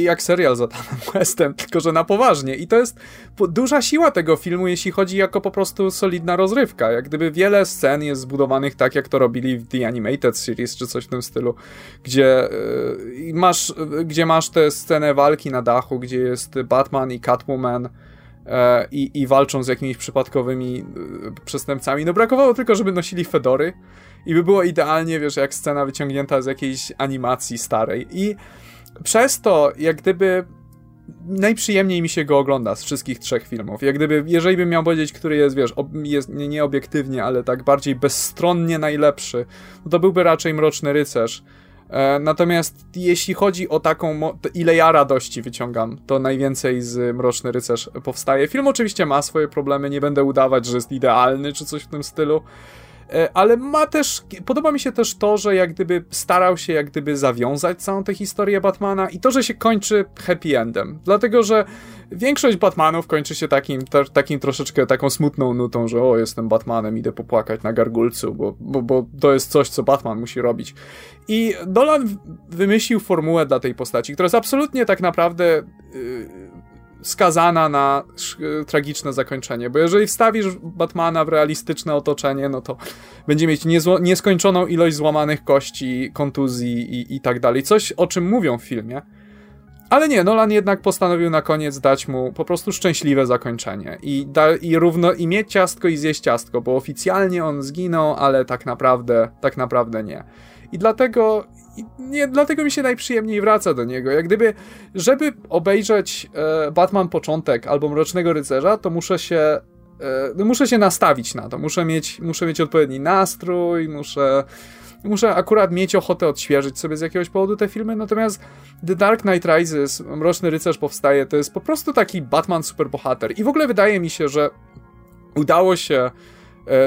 jak serial z Adamem (laughs) Westem, tylko że na poważnie. I to jest duża siła tego filmu, jeśli chodzi jako po prostu solidna rozrywka. Jak gdyby wiele scen jest zbudowanych tak, jak to robili w The Animated Series, czy coś w tym stylu, gdzie masz, gdzie masz tę scenę walki na dachu, gdzie jest Batman i Catwoman, i, i walczą z jakimiś przypadkowymi przestępcami. No brakowało tylko, żeby nosili fedory i by było idealnie, wiesz, jak scena wyciągnięta z jakiejś animacji starej. I przez to, jak gdyby najprzyjemniej mi się go ogląda z wszystkich trzech filmów. Jak gdyby, jeżeli bym miał powiedzieć, który jest, wiesz, ob, jest nie, ale tak bardziej bezstronnie najlepszy, no to byłby raczej Mroczny Rycerz. E, natomiast jeśli chodzi o taką, ile ja radości wyciągam, to najwięcej z Mroczny Rycerz powstaje. Film oczywiście ma swoje problemy, nie będę udawać, że jest idealny czy coś w tym stylu. E, ale ma też, podoba mi się też to, że jak gdyby starał się jak gdyby zawiązać całą tę historię Batmana i to, że się kończy happy endem, dlatego, że większość Batmanów kończy się takim, takim troszeczkę taką smutną nutą, że o, jestem Batmanem, idę popłakać na gargulcu, bo, bo, bo to jest coś, co Batman musi robić. I Dolan wymyślił formułę dla tej postaci, która jest absolutnie tak naprawdę... Yy, skazana na tragiczne zakończenie, bo jeżeli wstawisz Batmana w realistyczne otoczenie, no to będzie mieć nieskończoną ilość złamanych kości, kontuzji i, i tak dalej. Coś, o czym mówią w filmie. Ale nie, Nolan jednak postanowił na koniec dać mu po prostu szczęśliwe zakończenie. I, da, i równo i mieć ciastko i zjeść ciastko, bo oficjalnie on zginął, ale tak naprawdę, tak naprawdę nie. I dlatego i nie, dlatego mi się najprzyjemniej wraca do niego. Jak gdyby, żeby obejrzeć e, Batman początek albo Mrocznego Rycerza, to muszę się e, no muszę się nastawić na to. Muszę mieć, muszę mieć odpowiedni nastrój, muszę muszę akurat mieć ochotę odświeżyć sobie z jakiegoś powodu te filmy, natomiast The Dark Knight Rises, Mroczny Rycerz powstaje, to jest po prostu taki Batman superbohater. I w ogóle wydaje mi się, że udało się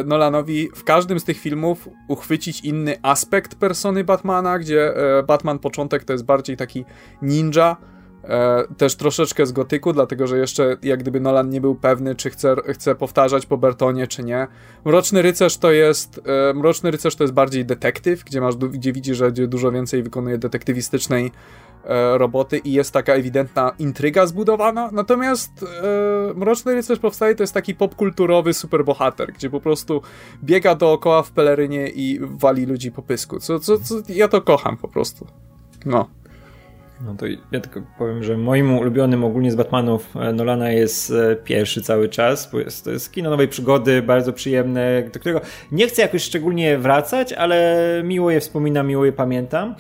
Nolanowi w każdym z tych filmów uchwycić inny aspekt persony Batmana, gdzie e, Batman początek to jest bardziej taki ninja, e, też troszeczkę z gotyku, dlatego że jeszcze jak gdyby Nolan nie był pewny, czy chce, chce powtarzać po Bertonie, czy nie. Mroczny Rycerz to jest Mroczny Rycerz to jest bardziej detektyw, gdzie masz, gdzie widzisz, że dużo więcej wykonuje detektywistycznej E, roboty i jest taka ewidentna intryga zbudowana. Natomiast e, Mroczny Rycerz powstaje to jest taki popkulturowy superbohater, gdzie po prostu biega dookoła w pelerynie i wali ludzi po pysku. Co, co, co, ja to kocham po prostu. No. No to ja tylko powiem, że moim ulubionym ogólnie z Batmanów e, Nolana jest e, pierwszy cały czas, bo jest, to jest kino nowej przygody, bardzo przyjemne, do którego nie chcę jakoś szczególnie wracać, ale miło je wspominam, miło je pamiętam.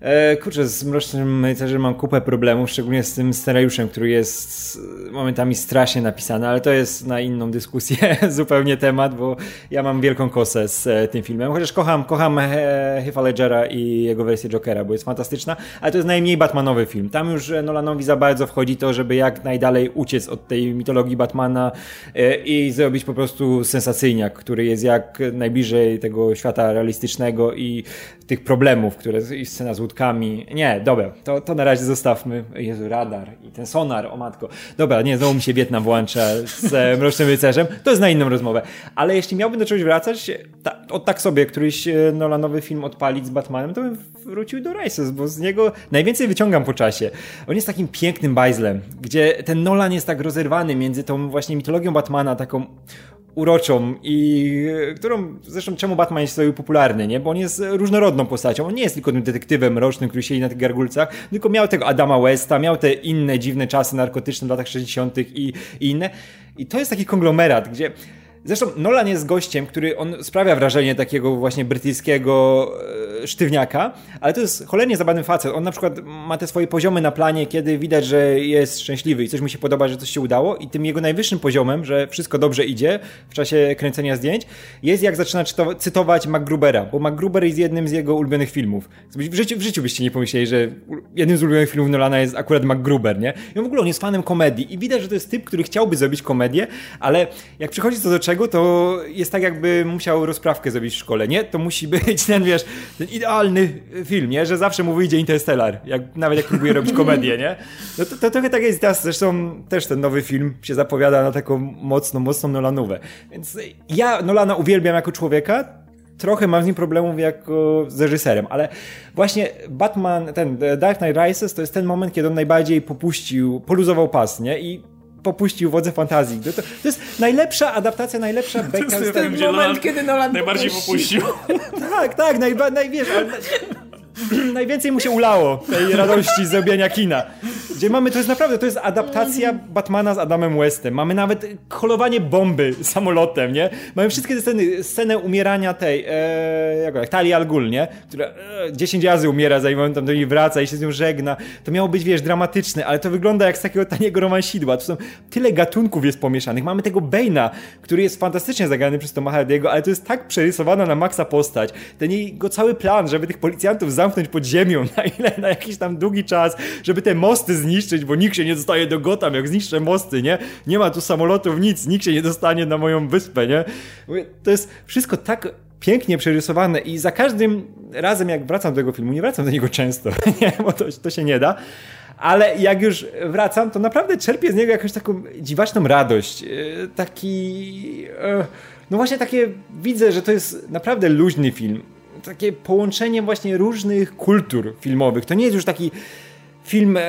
E, kurczę, z Mrocznym Rycerzem mam kupę problemów, szczególnie z tym scenariuszem, który jest momentami strasznie napisany, ale to jest na inną dyskusję (laughs) zupełnie temat, bo ja mam wielką kosę z e, tym filmem. Chociaż kocham, kocham e, Heath'a Ledgera i jego wersję Jokera, bo jest fantastyczna, ale to jest najmniej Batmanowy film. Tam już Nolanowi za bardzo wchodzi to, żeby jak najdalej uciec od tej mitologii Batmana e, i zrobić po prostu sensacyjniak, który jest jak najbliżej tego świata realistycznego i tych problemów, które i scena z Nie, dobra, to, to na razie zostawmy. Jezu, radar i ten sonar, o matko. Dobra, nie, znowu mi się Wietnam włącza z e, Mrocznym Rycerzem. To jest na inną rozmowę. Ale jeśli miałbym do czegoś wracać, ta, od tak sobie któryś e, Nolanowy film odpalić z Batmanem, to bym wrócił do Races, bo z niego najwięcej wyciągam po czasie. On jest takim pięknym bajzlem, gdzie ten Nolan jest tak rozerwany między tą właśnie mitologią Batmana, taką uroczą i którą, zresztą czemu Batman jest sobie popularny, nie? Bo on jest różnorodną postacią. On nie jest tylko tym detektywem mrocznym, który siedzi na tych gargulcach, tylko miał tego Adama Westa, miał te inne dziwne czasy narkotyczne w latach 60. i, i inne. I to jest taki konglomerat, gdzie Zresztą Nolan jest gościem, który on sprawia wrażenie takiego właśnie brytyjskiego e, sztywniaka, ale to jest cholernie zabawny facet. On na przykład ma te swoje poziomy na planie, kiedy widać, że jest szczęśliwy i coś mu się podoba, że coś się udało i tym jego najwyższym poziomem, że wszystko dobrze idzie w czasie kręcenia zdjęć, jest jak zaczyna cytować MacGrubera, bo MacGruber jest jednym z jego ulubionych filmów. W życiu, w życiu byście nie pomyśleli, że jednym z ulubionych filmów Nolana jest akurat MacGruber, nie? I w ogóle on jest fanem komedii i widać, że to jest typ, który chciałby zrobić komedię, ale jak przychodzi to do czego, to jest tak jakby musiał rozprawkę zrobić w szkole, nie? To musi być ten, wiesz, ten idealny film, nie? Że zawsze mu wyjdzie Interstellar, jak, nawet jak próbuje robić komedię, nie? No to, to trochę tak jest teraz, zresztą też ten nowy film się zapowiada na taką mocną, mocną Nolanówę. Więc ja Nolana uwielbiam jako człowieka, trochę mam z nim problemów jako z reżyserem, ale właśnie Batman, ten Dark Knight Rises to jest ten moment, kiedy on najbardziej popuścił, poluzował pas, nie? I popuścił wodze fantazji. To, to, to jest najlepsza adaptacja, najlepsza (laughs) beka. jest ten ten Moment, Nolan kiedy Nolan Najbardziej popuścił. popuścił. (laughs) Tak, tak, najba, naj, wiesz, (laughs) (clears throat) najwięcej mu się ulało tej radości zrobienia kina. Gdzie mamy, to jest naprawdę, to jest adaptacja Batmana z Adamem Westem. Mamy nawet holowanie bomby samolotem, nie? Mamy wszystkie te sceny, scenę umierania tej, e, jak, jak Talia Al Ghul, nie? Która e, 10 razy umiera, zanim tam do niej wraca i się z nią żegna. To miało być, wiesz, dramatyczne, ale to wygląda jak z takiego taniego romansidła. To są, tyle gatunków jest pomieszanych. Mamy tego Bane'a, który jest fantastycznie zagrany przez Toma Hardy'ego, ale to jest tak przerysowana na maksa postać. Ten jego cały plan, żeby tych policjantów zamknąć pod ziemią na ile, na jakiś tam długi czas, żeby te mosty zniszczyć, bo nikt się nie dostaje do Gotham, jak zniszczę mosty, nie? Nie ma tu samolotów, nic, nikt się nie dostanie na moją wyspę, nie? To jest wszystko tak pięknie przerysowane i za każdym razem, jak wracam do tego filmu, nie wracam do niego często, (laughs) nie? Bo to, to się nie da. Ale jak już wracam, to naprawdę czerpię z niego jakąś taką dziwaczną radość. e, Taki. e, No właśnie takie widzę, że to jest naprawdę luźny film. Takie połączenie właśnie różnych kultur filmowych. To nie jest już taki film e,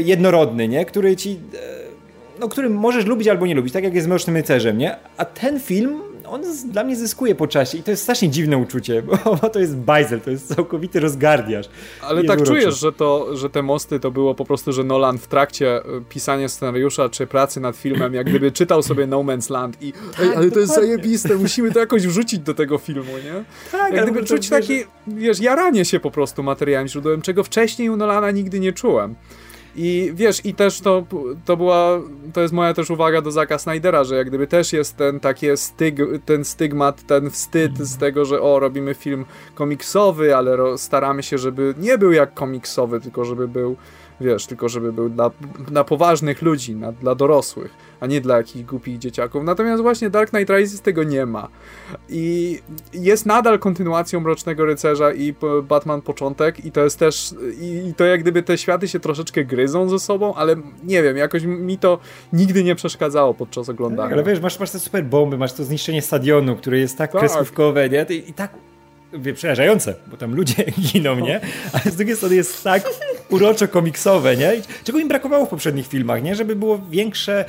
jednorodny, nie? Który ci. E, no, który możesz lubić albo nie lubić, tak jak jest z Mrocznym Rycerzem, nie? A ten film, on dla mnie zyskuje po czasie i to jest strasznie dziwne uczucie, bo, (laughs) to jest bajzel, to jest całkowity rozgardiaż. Ale tak uroczy. czujesz, że, to, że te mosty to było po prostu, że Nolan w trakcie y, pisania scenariusza czy pracy nad filmem, jak gdyby czytał sobie No Man's Land i ej, ale to jest dokładnie. zajebiste, musimy to jakoś wrzucić do tego filmu, nie? Tak, Jak gdyby czuć taki, wiesz, jaranie się po prostu materiałem źródłowym, czego wcześniej u Nolana nigdy nie czułem. I wiesz, i też to, to była, to jest moja też uwaga do Zaka Snydera, że jak gdyby też jest ten takie styg, ten stygmat, ten wstyd z tego, że o, robimy film komiksowy, ale staramy się, żeby nie był jak komiksowy, tylko żeby był, wiesz, tylko żeby był dla, dla poważnych ludzi, na, dla dorosłych, a nie dla jakichś głupich dzieciaków. Natomiast właśnie Dark Knight Rises tego nie ma. I jest nadal kontynuacją Mrocznego Rycerza i Batman Początek i to jest też, i, i to jak gdyby te światy się troszeczkę gryzą ze sobą, ale nie wiem, jakoś mi to nigdy nie przeszkadzało podczas oglądania. Tak, ale wiesz, masz, masz te super bomby, masz to zniszczenie stadionu, które jest tak, Tak. kreskówkowe, nie? I, i tak wie, przerażające, bo tam ludzie (laughs) giną, nie? Ale z drugiej strony jest tak uroczo komiksowe, nie? Czego im brakowało w poprzednich filmach, nie? Żeby było większe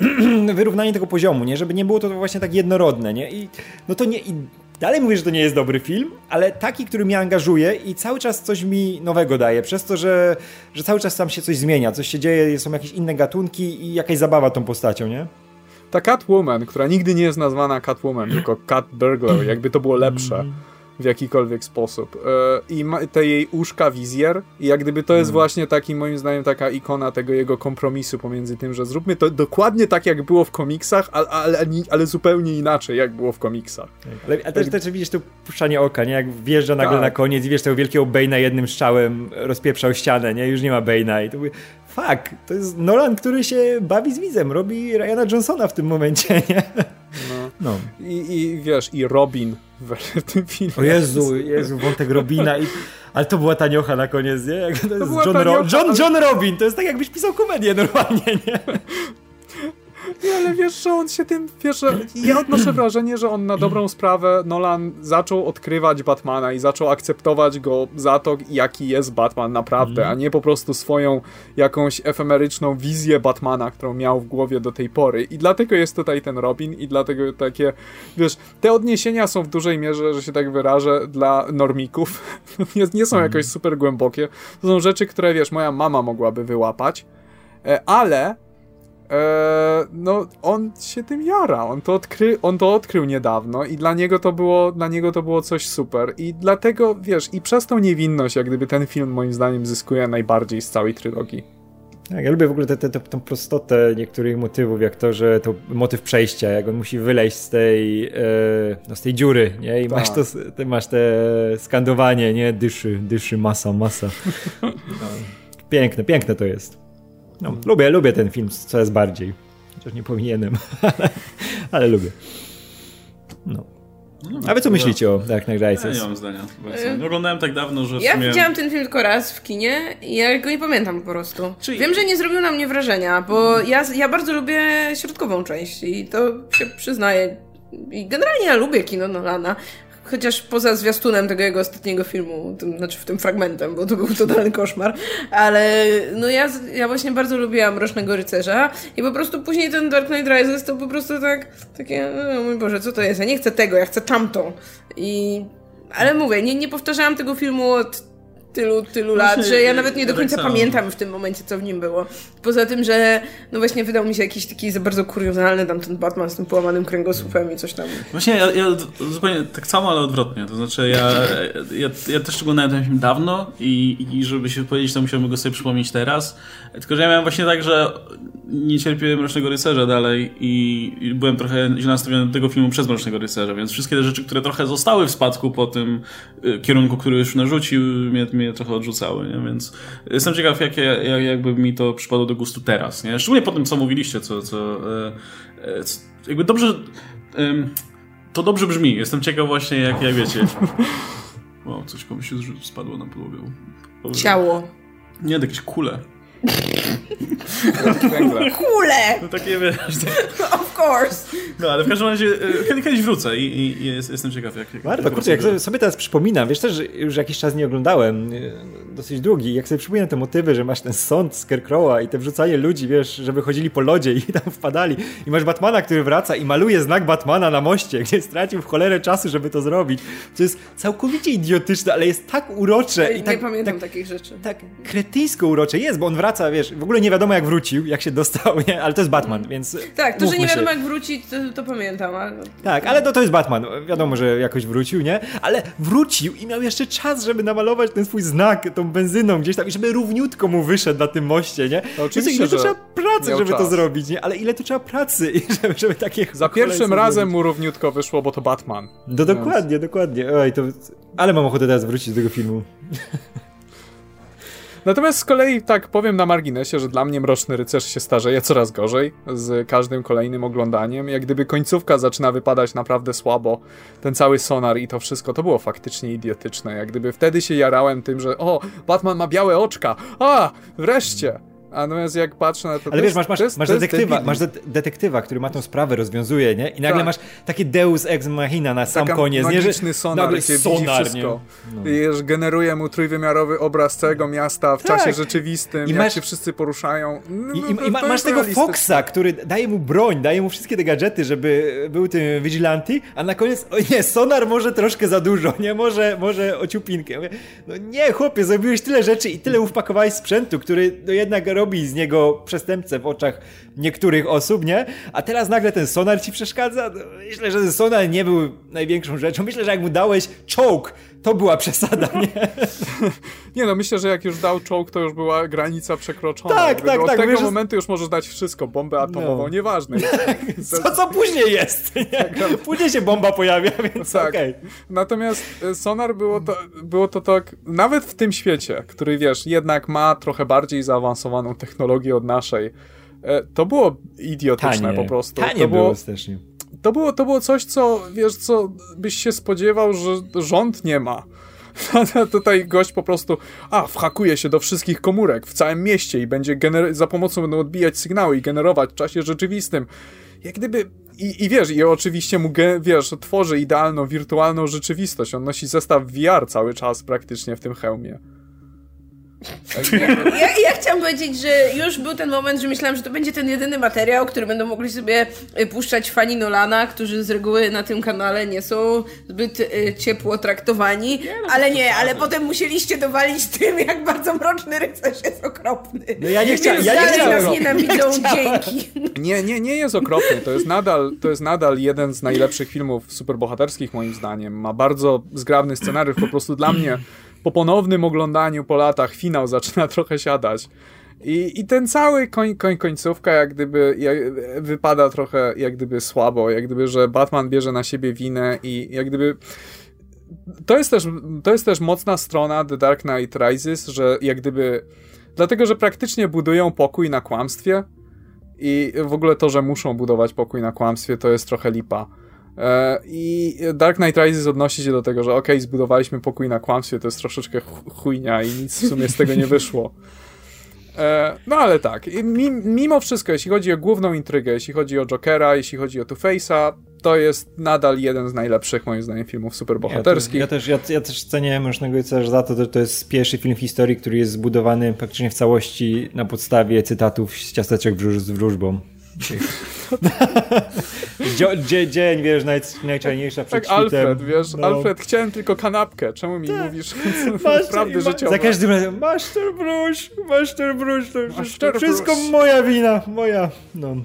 (clears throat) wyrównanie tego poziomu, nie? Żeby nie było to właśnie tak jednorodne, nie? I no to nie... I dalej mówię, że to nie jest dobry film, ale taki, który mnie angażuje i cały czas coś mi nowego daje, przez to, że, że cały czas tam się coś zmienia, coś się dzieje, są jakieś inne gatunki i jakaś zabawa tą postacią, nie? Ta Catwoman, która nigdy nie jest nazwana Catwoman, tylko Cat Burglar, jakby to było lepsze w jakikolwiek sposób. E, I te jej uszka, wizjer, i jak gdyby to jest właśnie taki, moim zdaniem, taka ikona tego jego kompromisu pomiędzy tym, że zróbmy to dokładnie tak, jak było w komiksach, ale, ale, ale zupełnie inaczej, jak było w komiksach. Ale, ale też, też widzisz tu puszczanie oka, nie? Jak wjeżdża nagle Tak. na koniec i wiesz, tego wielkiego Bane'a jednym strzałem rozpieprzał ścianę, nie? Już nie ma Bane'a i to mówię, fuck, to jest Nolan, który się bawi z widzem, robi Ryana Johnsona w tym momencie, (laughs) nie? No. No. I, I wiesz, i Robin w, tym filmie. O Jezu, Jezu, wątek Robina i... Ale to była taniocha na koniec, nie? Jak to jest John, Ro... taniocha, John, ale- John Robin, to jest tak jakbyś pisał komedię normalnie, nie? (laughs) Nie, ale wiesz, że on się tym, wiesz, że ja odnoszę wrażenie, że on na dobrą sprawę, Nolan zaczął odkrywać Batmana i zaczął akceptować go za to, jaki jest Batman naprawdę, a nie po prostu swoją jakąś efemeryczną wizję Batmana, którą miał w głowie do tej pory. I dlatego jest tutaj ten Robin i dlatego takie, wiesz, te odniesienia są w dużej mierze, że się tak wyrażę, dla normików. (laughs) nie, nie są jakoś super głębokie. To są rzeczy, które, wiesz, moja mama mogłaby wyłapać, e, ale Eee, no, on się tym jara. On to, odkry, on to odkrył niedawno i dla niego to było, dla niego to było coś super. I dlatego, wiesz, i przez tą niewinność, jak gdyby ten film moim zdaniem zyskuje najbardziej z całej trylogii. Tak, ja lubię w ogóle tę tą prostotę niektórych motywów, jak to, że to motyw przejścia, jak on musi wyleźć z tej, e, no, z tej dziury, nie? I Tak. masz to, ty masz te skandowanie, nie? Dyszy, dyszy, masa, masa. No. (laughs) Piękne, piękne to jest. No, lubię, lubię ten film coraz bardziej. Chociaż nie powinienem, ale, (laughs) ale lubię. No. A wy co myślicie o Dark Knight Ja Rises? nie mam zdania. Nie oglądałem tak dawno, że w Ja sumie... widziałam ten film tylko raz w kinie i ja go nie pamiętam po prostu. Czyli- Wiem, że nie zrobił na mnie wrażenia, bo ja, ja bardzo lubię środkową część i to się przyznaję. I generalnie ja lubię kino Nolana. Chociaż poza zwiastunem tego jego ostatniego filmu, tym, znaczy w tym fragmentem, bo to był totalny koszmar, ale no ja, ja właśnie bardzo lubiłam Mrocznego Rycerza i po prostu później ten Dark Knight Rises to po prostu tak, takie, mój Boże, co to jest? Ja nie chcę tego, ja chcę tamto. I, ale mówię, nie, nie powtarzałam tego filmu od tylu, tylu lat, że ja nawet nie do tak końca samo. pamiętam w tym momencie, co w nim było. Poza tym, że no właśnie wydał mi się jakiś taki za bardzo kuriozalny tam ten Batman z tym połamanym kręgosłupem i coś tam. Właśnie ja, ja zupełnie tak samo, ale odwrotnie. To znaczy ja, ja, ja też oglądałem ten film dawno i, i żeby się powiedzieć, to musiałbym go sobie przypomnieć teraz. Tylko, że ja miałem właśnie tak, że nie cierpię Mrocznego Rycerza dalej i, i byłem trochę źle nastawiony do tego filmu przez Mrocznego Rycerza, więc wszystkie te rzeczy, które trochę zostały w spadku po tym y, kierunku, który już narzucił, mnie, mnie trochę odrzucały, nie? Więc jestem ciekaw, jakie, jak, jakby mi to przypadło do gustu teraz, nie? Szczególnie po tym, co mówiliście, co, co, e, e, co jakby dobrze... to dobrze brzmi. Jestem ciekaw właśnie, jak, jak wiecie. (laughs) Wow, coś komuś spadło na podłogę. Ciało. Nie, jakieś kule. Kule! No takie, wiesz... Of course! No, ale w każdym razie e, kiedy, kiedyś wrócę i, i, i jest, jestem ciekaw, jak... jak Warto, jak kurczę, jak sobie, sobie teraz przypominam, wiesz też, że już jakiś czas nie oglądałem, e, dosyć długi, jak sobie przypominam te motywy, że masz ten sąd Scarecrowa i te wrzucanie ludzi, wiesz, żeby chodzili po lodzie i tam wpadali i masz Batmana, który wraca i maluje znak Batmana na moście, gdzie stracił w cholerę czasu, żeby to zrobić. To jest całkowicie idiotyczne, ale jest tak urocze i nie tak, pamiętam tak, takich rzeczy. tak kretyńsko urocze jest, bo on wraca, wiesz, w ogóle nie wiadomo jak wrócił, jak się dostał, nie? ale to jest Batman, więc Tak, to, że nie się. wiadomo jak wrócić, to, to pamiętam. A... Tak, ale to, to jest Batman. Wiadomo, że jakoś wrócił, nie? Ale wrócił i miał jeszcze czas, żeby namalować ten swój znak tą benzyną gdzieś tam i żeby równiutko mu wyszedł na tym moście, nie? No oczywiście, ile to że trzeba pracy, żeby to czas. zrobić, nie? Ale ile to trzeba pracy, (laughs) żeby, żeby takie Za pierwszym razem zrobić. mu równiutko wyszło, bo to Batman. No dokładnie, dokładnie. Oj, to... Ale mam ochotę teraz wrócić do tego filmu. (laughs) Natomiast z kolei tak powiem na marginesie, że dla mnie Mroczny Rycerz się starzeje coraz gorzej z każdym kolejnym oglądaniem. Jak gdyby końcówka zaczyna wypadać naprawdę słabo, ten cały sonar i to wszystko, to było faktycznie idiotyczne. Jak gdyby wtedy się jarałem tym, że o, Batman ma białe oczka, a, wreszcie! A natomiast jak patrzę na to... Ale wiesz, masz, masz, jest- detektywa, masz de detektywa, który ma tą sprawę, rozwiązuje, nie? I nagle Tak. masz takie deus ex machina na sam Taka koniec, nie? Magiczny sonar, nagle sonar, wszystko. nie? I generuje mu trójwymiarowy obraz całego miasta w Tak. czasie rzeczywistym, I jak masz- się wszyscy poruszają. No, I, no, i, i ma, masz tego. Foxa, który daje mu broń, daje mu wszystkie te gadżety, żeby był tym vigilanti, a na koniec, o nie, sonar może troszkę za dużo, nie, może, może ociupinkę. No nie, chłopie, zrobiłeś tyle rzeczy i tyle wpakowałeś sprzętu, który no jednak robi z niego przestępcę w oczach niektórych osób, nie? A teraz nagle ten sonar ci przeszkadza? No, myślę, że ten sonar nie był największą rzeczą. Myślę, że jak mu dałeś czołg, to była przesada, nie? (laughs) Nie no, myślę, że jak już dał czołg, to już była granica przekroczona. Tak, Jakby tak, Od tak, tego wiesz, momentu już możesz dać wszystko, bombę atomową, No. nieważne. (laughs) Co, co później jest? Nie? Później się bomba pojawia, więc Tak. okej. Natomiast e, Sonar było to, było to tak, nawet w tym świecie, który wiesz, jednak ma trochę bardziej zaawansowaną technologię od naszej, e, to było idiotyczne Tanie. po prostu. Tanie to było strasznie. To było, to było coś, co, wiesz, co byś się spodziewał, że rząd nie ma. (laughs) Tutaj gość po prostu, a, whakuje się do wszystkich komórek w całym mieście i będzie za pomocą będą odbijać sygnały i generować w czasie rzeczywistym. Jak gdyby, i, i wiesz, i oczywiście mu, wiesz, tworzy idealną, wirtualną rzeczywistość. On nosi zestaw VR cały czas praktycznie w tym hełmie. Ja, ja chciałam powiedzieć, że już był ten moment, że myślałam, że to będzie ten jedyny materiał, który będą mogli sobie puszczać fani Nolana, którzy z reguły na tym kanale nie są zbyt y, ciepło traktowani. ale nie, ale potem musieliście dowalić tym, jak bardzo mroczny rycerz jest okropny. No ja nie chciałem- ja nie chciałem. nas nienawidzą Nie dzięki. Nie, nie, nie jest okropny. To jest nadal, to jest nadal jeden z najlepszych filmów superbohaterskich moim zdaniem. Ma bardzo zgrabny scenariusz. Po prostu dla mnie po ponownym oglądaniu po latach finał (laughs) zaczyna trochę siadać. I, i ten cały koń, koń, końcówka jak gdyby jak, wypada trochę jak gdyby słabo, jak gdyby, że Batman bierze na siebie winę i jak gdyby to jest też, to jest też mocna strona The Dark Knight Rises, że jak gdyby dlatego, że praktycznie budują pokój na kłamstwie i w ogóle to, że muszą budować pokój na kłamstwie, to jest trochę lipa. E, I Dark Knight Rises odnosi się do tego, że okej, zbudowaliśmy pokój na kłamstwie, to jest troszeczkę ch- chujnia i nic w sumie z tego nie wyszło. E, No ale tak, mimo wszystko, jeśli chodzi o główną intrygę, jeśli chodzi o Jokera, jeśli chodzi o Two-Face'a, to jest nadal jeden z najlepszych, moim zdaniem, filmów superbohaterskich. Ja ja też, ja, ja też cenię Mrocznego Rycerza za to, że to jest pierwszy film w historii, który jest zbudowany praktycznie w całości na podstawie cytatów z ciasteczek z wróżbą. Dzie- dzie- dzień, wiesz, naj, najczarniejsza przed Tak, świtem. Alfred, wiesz, No. Alfred, chciałem tylko kanapkę. Czemu mi mówisz Masz, prawdy ma, życiowe? Za każdym razem, masz ten wróż, masz ten wróż, to wszystko, moja wina, moja. No.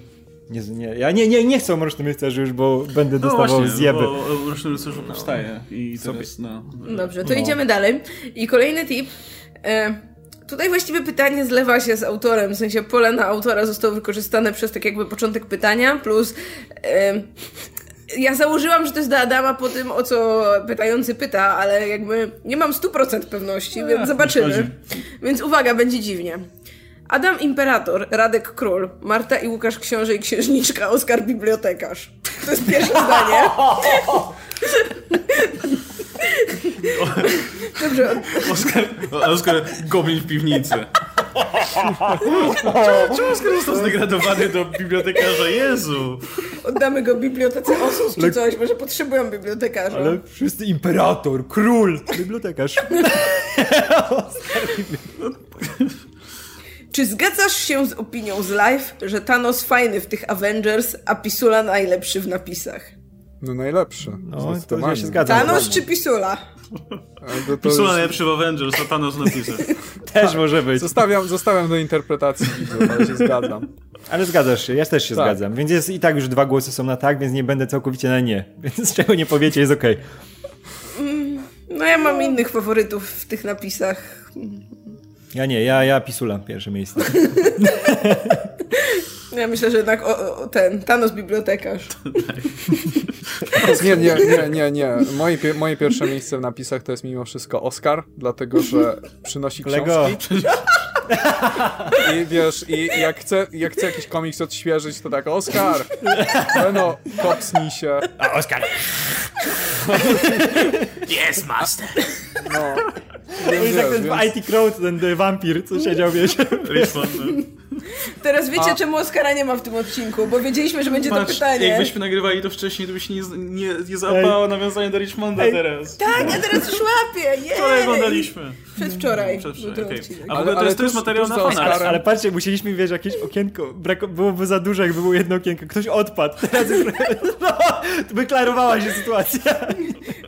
Nie, nie, ja nie, nie, nie chcę o Mrocznym Rycerzu już, bo będę No dostawał właśnie, zjeby. bo o Mrocznym Rycerzu powstaje i teraz, no... Dobrze, to idziemy dalej. I kolejny tip. E, tutaj właściwie pytanie zlewa się z autorem, w sensie pole na autora zostało wykorzystane przez tak jakby początek pytania, plus e, ja założyłam, że to jest do Adama po tym, o co pytający pyta, ale jakby nie mam 100% pewności, więc nie zobaczymy. Więc uwaga, będzie dziwnie. Adam Imperator, Radek Król, Marta i Łukasz Książę i Księżniczka, Oskar Bibliotekarz. To jest pierwsze zdanie. (laughs) Dobrze, Oskar, Oskar Goblin w piwnicy. Czemu, czemu Oskar został zdegradowany do bibliotekarza? Jezu! Oddamy go bibliotece Osus czy coś, może potrzebują bibliotekarza. Ale wszyscy imperator, król, bibliotekarz. Czy zgadzasz się z opinią z live, że Thanos fajny w tych Avengers, a Pisula najlepszy w napisach? No najlepszy. No, to ja się zgadzam. Thanos czy Pisula? To, to Pisula już najlepszy w Avengers, a Thanos napisał. (laughs) Też może być. zostawiam, zostawiam do interpretacji widzów, ale się zgadzam. Ale zgadzasz się, ja też się Tak. zgadzam. Więc jest i tak już dwa głosy są na tak, więc nie będę całkowicie na nie. (laughs) Więc czego nie powiecie jest okej. No ja mam innych faworytów w tych napisach. Ja nie, ja, ja Pisula pierwsze miejsce. (laughs) Ja myślę, że jednak o, o, ten, Thanos bibliotekarz. (laughs) Nie, nie, nie, nie, nie. Moje, moje pierwsze miejsce w napisach to jest mimo wszystko Oscar, dlatego że przynosi książki. I wiesz, i jak chcę, jak chcę jakiś komiks odświeżyć, to tak, Oscar! No, kopsnij się. A Oskar! Yes, master! No. Jak Wiesz, ten więc- IT Crowd, ten e, wampir, co siedział, wiesz. Richmond. Teraz wiecie, A- czemu Oscara nie ma w tym odcinku, bo wiedzieliśmy, że będzie to Patrz, pytanie. jakbyśmy nagrywali to wcześniej, to by się nie, nie, nie załapało nawiązanie do Richmonda Ej. teraz. Tak, ja teraz już łapię, jej! Wczoraj oglądaliśmy. Przedwczoraj. Przedwczoraj, odcinek. A w Ale- to ale jest, to jest tuż- materiał na. Oscarem. Ale, ale patrzcie, musieliśmy, wiesz, jakieś okienko, brako, byłoby za dużo, jakby było jedno okienko. Ktoś odpadł. (laughs) Teraz już, (laughs) no, wyklarowała się sytuacja.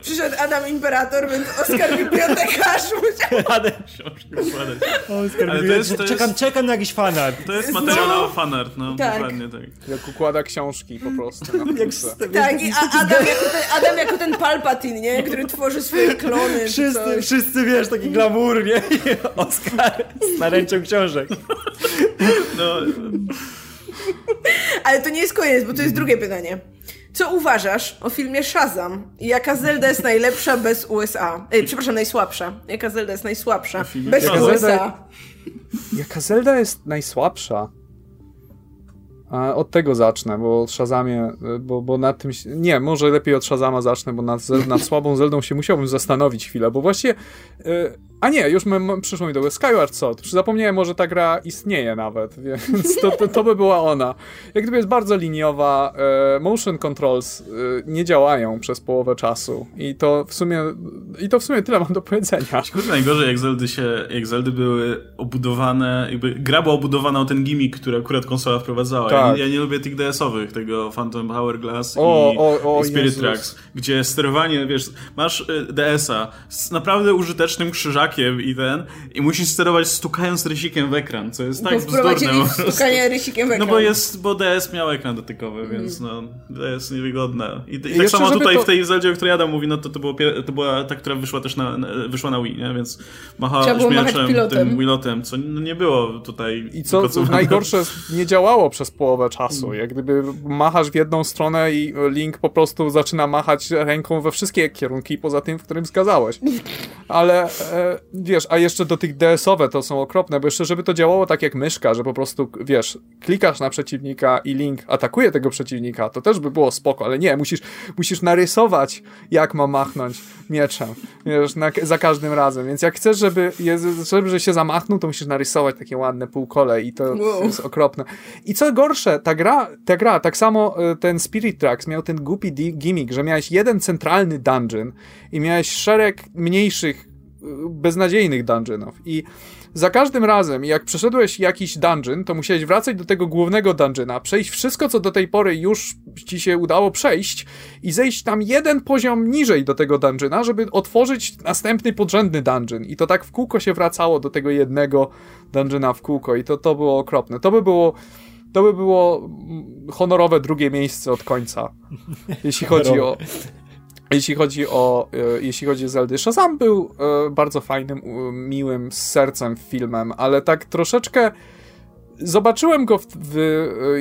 Przyszedł Adam Imperator, więc Oskar bibliotekarz musiał... (laughs) Książki układać. Oskar, Ale to jest- to jest- czekam, czekam na jakiś fanart. To jest materiał na fanart, no Tak. dokładnie tak. Jak układa książki po prostu. Na (laughs) Jak Tak, i a Adam jako, ten, Adam jako ten Palpatine, nie? Który tworzy swoje klony Wszyscy, wszyscy, wiesz, taki glamour, nie? (laughs) Oskar z naręczą książek. No, Ale to nie jest koniec, bo to jest drugie pytanie. Co uważasz o filmie Shazam? I Jaka Zelda jest najlepsza bez USA? Ej, przepraszam, najsłabsza. Jaka Zelda jest najsłabsza? Bez Shazam? USA. Jaka Zelda jest najsłabsza? A od tego zacznę, bo o Shazamie, bo, bo nad tym... się- Nie, może lepiej od Shazama zacznę, bo nad, nad słabą Zeldą się musiałbym zastanowić chwilę, bo właściwie... y, a nie, już m- m- przyszło mi do głowy. Skyward Sword. Zapomniałem, może ta gra istnieje nawet, (laughs) więc to, to, to by była ona. Jak gdyby jest bardzo liniowa, e, motion controls e, nie działają przez połowę czasu i to w sumie i to w sumie tyle mam do powiedzenia. Kurde, najgorzej jak Zeldy się, jak Zeldy były obudowane, jakby gra była obudowana o ten gimmick, który akurat konsola wprowadzała. Ja, Tak. nie, ja nie lubię tych DS-owych, tego Phantom Hourglass O, i, o, o, i Spirit Jezus. Tracks, gdzie sterowanie, wiesz, masz y, DS-a z naprawdę użytecznym krzyżakiem i ten, i musisz sterować stukając rysikiem w ekran, co jest tak bzdurne stukanie rysikiem w No ekran. bo jest, bo DS miał ekran dotykowy, więc no, DS niewygodne. I, i tak jeszcze, samo tutaj to- w tej Zeldzie, o której Adam mówi, no to, to, było, to była ta, która wyszła też na, na, wyszła na Wii, nie? Więc machała pilotem. tym Wilotem, co no, nie było tutaj I co najgorsze, nie działało przez połowę czasu. Jak gdyby machasz w jedną stronę i Link po prostu zaczyna machać ręką we wszystkie kierunki, poza tym, w którym wskazałeś. Ale, e, wiesz, a jeszcze do tych DS-owe to są okropne, bo jeszcze żeby to działało tak jak myszka, że po prostu, wiesz, klikasz na przeciwnika i Link atakuje tego przeciwnika, to też by było spoko, ale nie, musisz, musisz narysować, jak ma machnąć mieczem, wiesz, na, za każdym razem, więc jak chcesz, żeby, żeby się zamachnął, to musisz narysować takie ładne półkole i to wow. jest okropne. I co gorsze, ta gra, ta gra, tak samo e, ten Spirit Tracks miał ten głupi gimmick, że miałeś jeden centralny dungeon i miałeś szereg mniejszych beznadziejnych dungeonów i za każdym razem, jak przeszedłeś jakiś dungeon, to musiałeś wracać do tego głównego dungeona, przejść wszystko, co do tej pory już ci się udało przejść i zejść tam jeden poziom niżej do tego dungeona, żeby otworzyć następny podrzędny dungeon. I to tak w kółko się wracało do tego jednego dungeona w kółko i to, to było okropne. To by było to by było honorowe drugie miejsce od końca, jeśli chodzi o jeśli chodzi o, e, jeśli chodzi o Zeldy, Shazam był e, bardzo fajnym, miłym, z sercem filmem, ale tak troszeczkę zobaczyłem go w, w,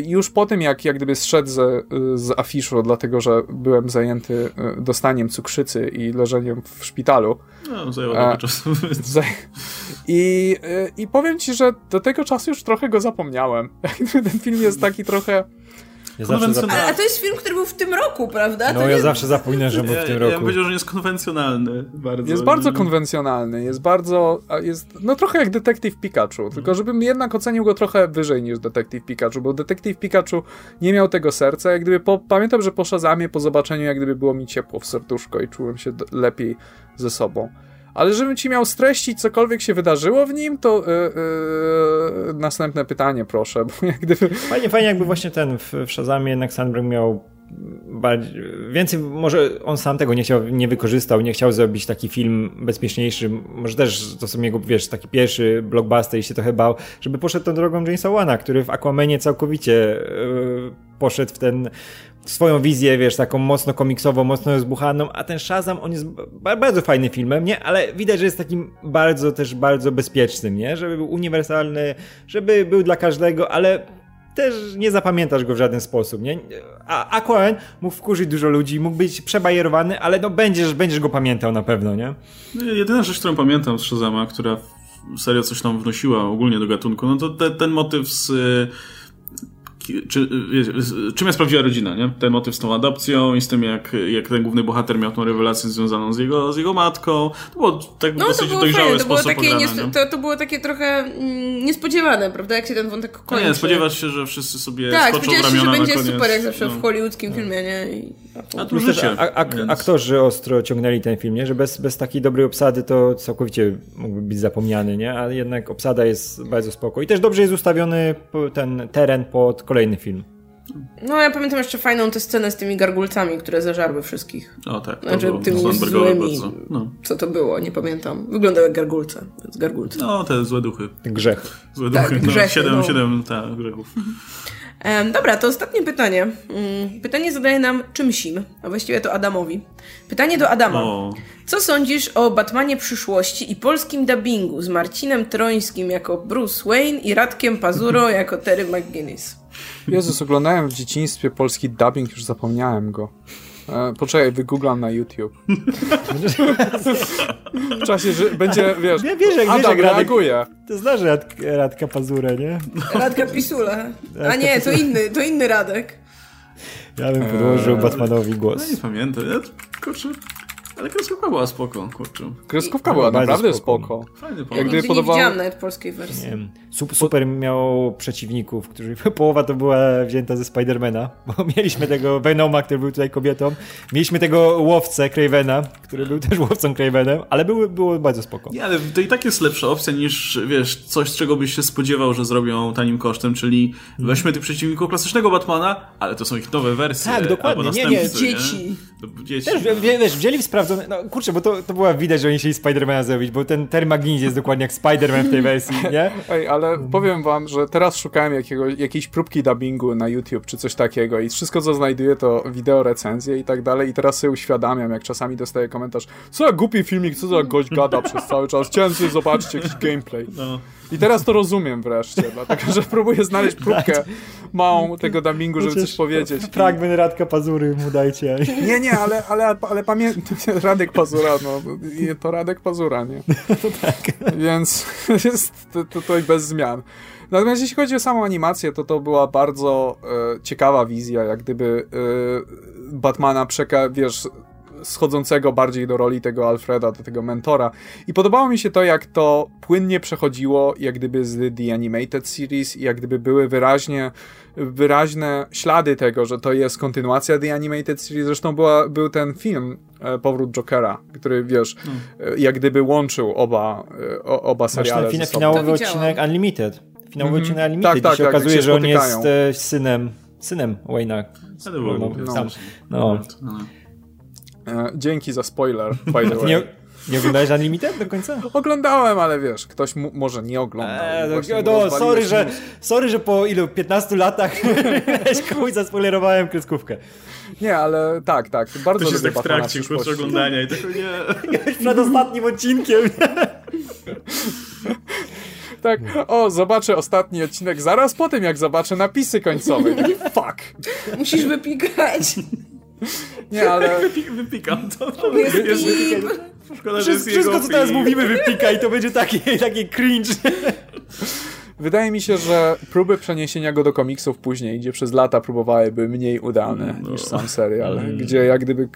już po tym, jak, jak gdyby zszedł z, z afiszu, dlatego że byłem zajęty e, dostaniem cukrzycy i leżeniem w szpitalu. No, zajęło trochę czasu. (laughs) I, I powiem ci, że do tego czasu już trochę go zapomniałem. (laughs) Ten film jest taki trochę ja a, a, to jest film, który był w tym roku, prawda? No to ja nie... zawsze zapominam, że był w tym roku. Ja bym powiedział, że jest konwencjonalny. Bardzo. Jest bardzo konwencjonalny, jest bardzo, jest, no trochę jak Detektyw Pikachu, tylko żebym jednak ocenił go trochę wyżej niż Detektyw Pikachu, bo Detektyw Pikachu nie miał tego serca, jak gdyby, po, pamiętam, że po Shazamie, po zobaczeniu, jak gdyby było mi ciepło w serduszko i czułem się lepiej ze sobą ale żebym ci miał streścić cokolwiek się wydarzyło w nim, to yy, yy, następne pytanie proszę, bo jak gdyby... Fajnie, fajnie jakby właśnie ten w, w Shazamie jednak Sandberg miał bardziej, więcej, może on sam tego nie chciał, nie wykorzystał, nie chciał zrobić taki film bezpieczniejszy, może też to są jego, wiesz, taki pierwszy blockbuster i się trochę bał, żeby poszedł tą drogą Jamesa Wana, który w Aquamanie całkowicie yy, poszedł w ten swoją wizję, wiesz, taką mocno komiksową, mocno rozbuchaną, a ten Shazam, on jest bardzo fajnym filmem, nie? Ale widać, że jest takim bardzo, też bardzo bezpiecznym, nie? Żeby był uniwersalny, żeby był dla każdego, ale też nie zapamiętasz go w żaden sposób, nie? A Aquaman mógł wkurzyć dużo ludzi, mógł być przebajerowany, ale no będziesz, będziesz go pamiętał na pewno, nie? Jedyna rzecz, którą pamiętam z Shazama, która serio coś tam wnosiła ogólnie do gatunku, no to te, ten motyw z czy, czym jest prawdziwa rodzina, nie? Ten motyw z tą adopcją i z tym, jak, jak ten główny bohater miał tą rewelację związaną z jego, z jego matką. To było tak no, dosyć to było dojrzały fajne. to sposób było takie to, to było takie trochę mm, niespodziewane, prawda? Jak się ten wątek kończy. No nie, spodziewasz się, że wszyscy sobie tak, ramiona się, że będzie super, jak zawsze no. w hollywoodzkim no. filmie, nie? I, a tu życie. A, a, więc... Aktorzy ostro ciągnęli ten film, nie? Że bez, bez takiej dobrej obsady to całkowicie mógłby być zapomniany, nie? A jednak obsada jest bardzo spoko. I też dobrze jest ustawiony ten teren pod kolejny film. No, ja pamiętam jeszcze fajną tę scenę z tymi gargulcami, które zażarły wszystkich. O tak, to znaczy, było tymi złymi. No. Co to było? Nie pamiętam. Wyglądały jak gargulce, więc gargulce. No, te złe duchy. Grzech. Złe tak, duchy. Grzechy, no, siedem, no. siedem ta, grzechów. Um, dobra, to ostatnie pytanie. Um, pytanie zadaje nam czymsim, a właściwie to Adamowi. Pytanie do Adama. O. Co sądzisz o Batmanie przyszłości i polskim dubbingu z Marcinem Trońskim jako Bruce Wayne i Radkiem Pazuro (laughs) jako Terry McGuinness? Jezus, oglądałem w dzieciństwie polski dubbing, już zapomniałem go. E, poczekaj, wygooglam na YouTube. w czasie, że będzie, wiesz, ja wiesz, jak Adam wiesz, reaguje. To znasz Rad, Radka Pazurę, nie? Radka Pisula. A nie, to inny, to inny Radek. Ja bym podłożył eee, Batmanowi głos. No nie pamiętam. Ja, kurczę, ale kreskówka była spoko, kurczę. Kreskówka była naprawdę spoko. spoko. Fajny pomysł. Jak gdyby podobało... nie widziałam nawet polskiej wersji. Nie super miał przeciwników, którzy (laughs) połowa to była wzięta ze Spidermana, (laughs) bo mieliśmy tego Venoma, który był tutaj kobietą. Mieliśmy tego łowcę Cravena, który był też łowcą Cravenem, ale było, było bardzo spoko. Nie, ale to i tak jest lepsza opcja niż, wiesz, coś, czego byś się spodziewał, że zrobią tanim kosztem, czyli hmm. weźmy tych przeciwników klasycznego Batmana, ale to są ich nowe wersje. Tak, dokładnie. Nie, nie, dzieci. Nie? Dzieci. Też, wiesz, wzięli w sprawdzone, no kurczę, bo to, to była widać, że oni chcieli Spidermana zrobić, bo ten Terry McGinnis jest dokładnie jak Spiderman w tej wersji, nie? (laughs) Ej, ale powiem wam, że teraz szukałem jakiego, jakiejś próbki dubbingu na YouTube czy coś takiego i wszystko co znajduję to wideo recenzje i tak dalej i teraz sobie uświadamiam, jak czasami dostaję komentarz co za głupi filmik, co za gość gada przez cały czas, chciałem sobie zobaczyć jakiś gameplay. No. I teraz to rozumiem wreszcie, (laughs) dlatego że próbuję znaleźć próbkę małą tego dubbingu, żeby coś powiedzieć. Fragment Radka Pazury mu dajcie. (laughs) Nie, nie, ale, ale, ale pamiętam, (laughs) Radek Pazura, no, to Radek Pazura, nie? To tak. Więc jest to, to, to bez zmian. Natomiast jeśli chodzi o samą animację, to to była bardzo e, ciekawa wizja, jak gdyby e, Batmana przeka, wiesz, schodzącego bardziej do roli tego Alfreda, do tego mentora. I podobało mi się to, jak to płynnie przechodziło, jak gdyby z The Animated Series, i jak gdyby były wyraźnie, wyraźne ślady tego, że to jest kontynuacja The Animated Series. Zresztą była, był ten film, e, Powrót Jokera, który, wiesz, hmm. jak gdyby łączył oba, oba seriale ten finałowy odcinek Unlimited. Finałowy mm -hmm. odcinek Unlimited, tak, tak, się tak, okazuje, że on jest synem, synem Wayne'a. No, no, no. No. E, dzięki za spoiler, by the (laughs) way. Nie, nie oglądałeś Unlimited do końca? Oglądałem, ale wiesz, ktoś może nie oglądał. Eee, no, no sorry, że, sorry, że po ilu, 15 latach (laughs) komuś zaspoilerowałem kreskówkę. Nie, ale tak, tak. Bardzo to lubię tak w trakcie już oglądania i tak nie... Już przed ostatnim odcinkiem. (laughs) tak, o, zobaczę ostatni odcinek zaraz po tym, jak zobaczę napisy końcowe. Fuck. Musisz wypikać. Nie, ale... Wypikam to. Jest, jest Szkoda, że jest Wszystko, co teraz mówimy, wypika i to będzie taki, taki cringe. Wydaje mi się, że próby przeniesienia go do komiksów później, gdzie przez lata próbowały, były mniej udane no. niż sam serial. Mm. Gdzie jak gdyby,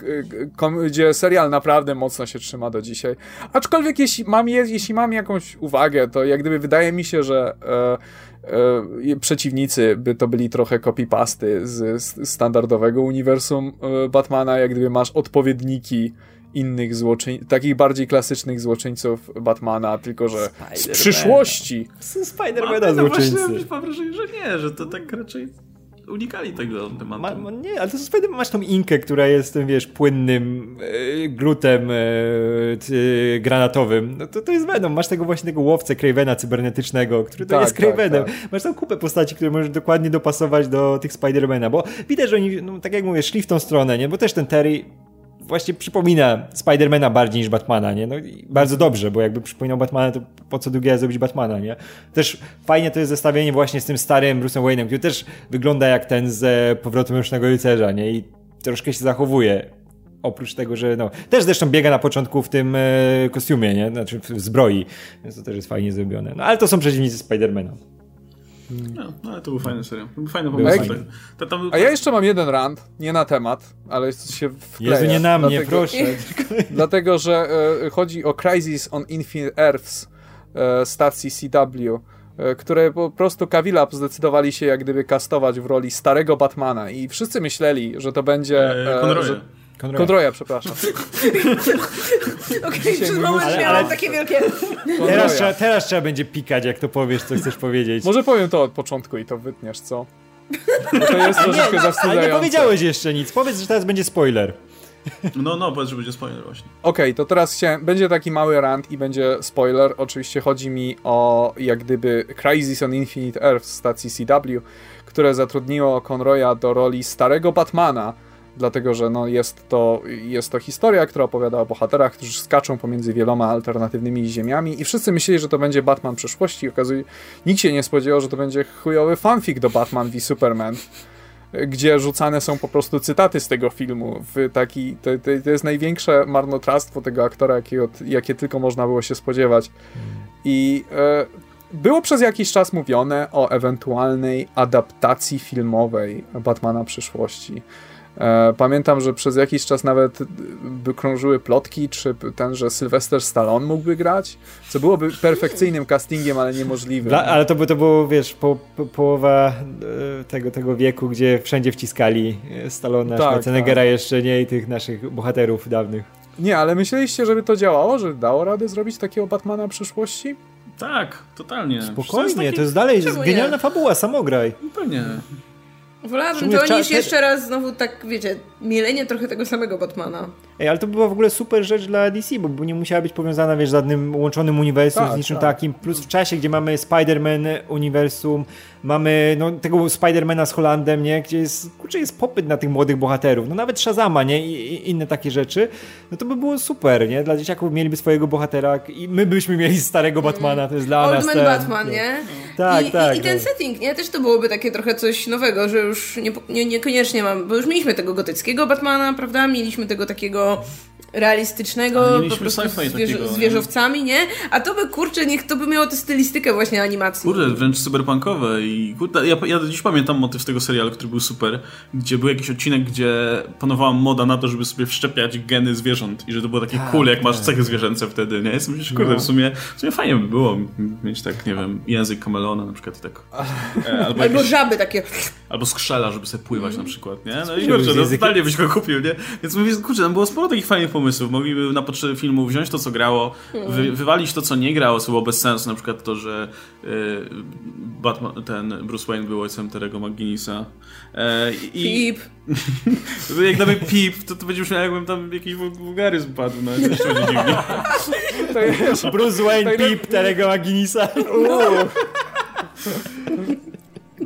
gdzie serial naprawdę mocno się trzyma do dzisiaj. Aczkolwiek jeśli mam, jeśli mam jakąś uwagę, to jak gdyby wydaje mi się, że e, przeciwnicy by to byli trochę copy-pasty z, z standardowego uniwersum e, Batmana, jak gdyby masz odpowiedniki innych złoczyńców, takich bardziej klasycznych złoczyńców Batmana, tylko że z przyszłości. Spider-Mana złoczyńcy. No właśnie mam wrażenie, że nie, że to tak raczej unikali tego tematu. Ma, nie, ale to Spider masz tą Inkę, która jest tym, wiesz, płynnym e, glutem e, granatowym. No to, to jest Venom. Masz tego właśnie tego łowcę Cravena cybernetycznego, który to tak, jest Cravenem. Tak, tak. Masz tam kupę postaci, które możesz dokładnie dopasować do tych Spidermana, bo widać, że oni, no, tak jak mówię, szli w tą stronę, nie? Bo też ten Terry właśnie przypomina Spidermana bardziej niż Batmana, nie? No bardzo dobrze, bo jakby przypominał Batmana, to po co drugie zrobić Batmana, nie? Też fajnie to jest zestawienie właśnie z tym starym Bruce'em Wayne'em, który też wygląda jak ten z e, Powrotem Mrocznego Rycerza, nie? I troszkę się zachowuje. Oprócz tego, że no, też zresztą biega na początku w tym e, kostiumie, nie? Znaczy w zbroi, więc to też jest fajnie zrobione. No ale to są przeciwnicy Spidermana. No, no, ale to był fajny serial. Był fajny pomysł. Tak. To, tam, A ja jeszcze mam jeden rant, nie na temat, ale się wkleja. Jezu, nie na mnie, dlatego, proszę. (laughs) dlatego, że e, chodzi o Crisis on Infinite Earths e, stacji CW, e, które po prostu Kawila zdecydowali się jak gdyby kastować w roli starego Batmana i wszyscy myśleli, że to będzie... E, że, Conroya. Conroya, przepraszam. (laughs) Okej, okay, przez moment ale, miałam ale... takie wielkie... Teraz trzeba, teraz trzeba będzie pikać, jak to powiesz, co chcesz powiedzieć. Może powiem to od początku i to wytniesz, co? Bo to jest (laughs) troszeczkę zawstydzające. Ale nie powiedziałeś jeszcze nic. Powiedz, że teraz będzie spoiler. No, no, powiedz, że będzie spoiler właśnie. Okej, okay, to teraz chciałem, będzie taki mały rant i będzie spoiler. Oczywiście chodzi mi o jak gdyby Crisis on Infinite Earth stacji CW, które zatrudniło Conroya do roli starego Batmana, dlatego że no jest, to, jest to historia, która opowiada o bohaterach, którzy skaczą pomiędzy wieloma alternatywnymi ziemiami i wszyscy myśleli, że to będzie Batman przyszłości. Okazuje nikt się nie spodziewał, że to będzie chujowy fanfic do Batman v Superman gdzie rzucane są po prostu cytaty z tego filmu. W taki, to, to jest największe marnotrawstwo tego aktora, jakie tylko można było się spodziewać. I e, było przez jakiś czas mówione o ewentualnej adaptacji filmowej Batmana przyszłości. E, pamiętam, że przez jakiś czas nawet by krążyły plotki, czy ten, że Sylvester Stallone mógłby grać, co byłoby perfekcyjnym castingiem, ale niemożliwym. Dla, ale to by to było, wiesz, po, po, połowa e, tego, tego wieku, gdzie wszędzie wciskali Stallona, tak, Schwarzeneggera tak. jeszcze nie i tych naszych bohaterów dawnych. Nie, ale myśleliście, żeby to działało, że dało radę zrobić takiego Batmana przyszłości? Tak, totalnie. Spokojnie, to jest, taki... to jest dalej jest genialna fabuła, samograj. Pewnie. Wolałabym to niż jeszcze raz znowu tak, wiecie, mielenie trochę tego samego Batmana. Ej, ale to była w ogóle super rzecz dla DC, bo nie musiała być powiązana, wiesz, z żadnym łączonym uniwersum, Tak, z niczym tak. takim. Plus w czasie, gdzie mamy Spider-Man uniwersum, mamy no, tego Spider-Mana z Holandem, nie? Gdzie jest, kurczę, jest popyt na tych młodych bohaterów. No nawet Shazama, nie? I, I inne takie rzeczy. No to by było super, nie? Dla dzieciaków mieliby swojego bohatera i my byśmy mieli starego Batmana, to jest dla Old nas Man ten- Batman, nie? Tak, I, tak, I, I ten no. setting, nie? Też to byłoby takie trochę coś nowego, że już nie, nie, niekoniecznie mam, bo już mieliśmy tego gotyckiego Batmana, prawda? Mieliśmy tego takiego realistycznego, po prostu sci-fi z, wież, takiego, z nie? A to by, kurczę, niech to by miało tę stylistykę właśnie animacji. Kurde, wręcz cyberpunkowe i kurde, ja, ja do dziś pamiętam motyw tego serialu, który był super, gdzie był jakiś odcinek, gdzie panowała moda na to, żeby sobie wszczepiać geny zwierząt i że to było takie Tak, cool, jak masz tak. cechy zwierzęce wtedy, nie? Jest myślisz, kurde, No. w sumie, w sumie fajnie by było mieć tak, nie wiem, język kameleona na przykład i tak. (laughs) E, albo, Albo jakieś, żaby takie. albo skrzela, żeby sobie pływać na przykład, nie? No i kurczę, no totalnie byś go kupił, nie? Więc mówię, kurczę, tam było sporo takich fajnych pomysłów. Mogliby na potrzeby filmu wziąć to, co grało, wy, wywalić to, co nie grało, co było bez sensu, na przykład to, że y, Batman, ten Bruce Wayne był ojcem Terego McGuinnessa. E, i, Pip. (laughs) jak damy pip, to, to będzie brzmiało, jakbym tam jakiś wulgaryzm padł, no jeszcze będzie dziwnie. (laughs) To jest, Bruce Wayne, Pip, Terego Aginisa. (laughs)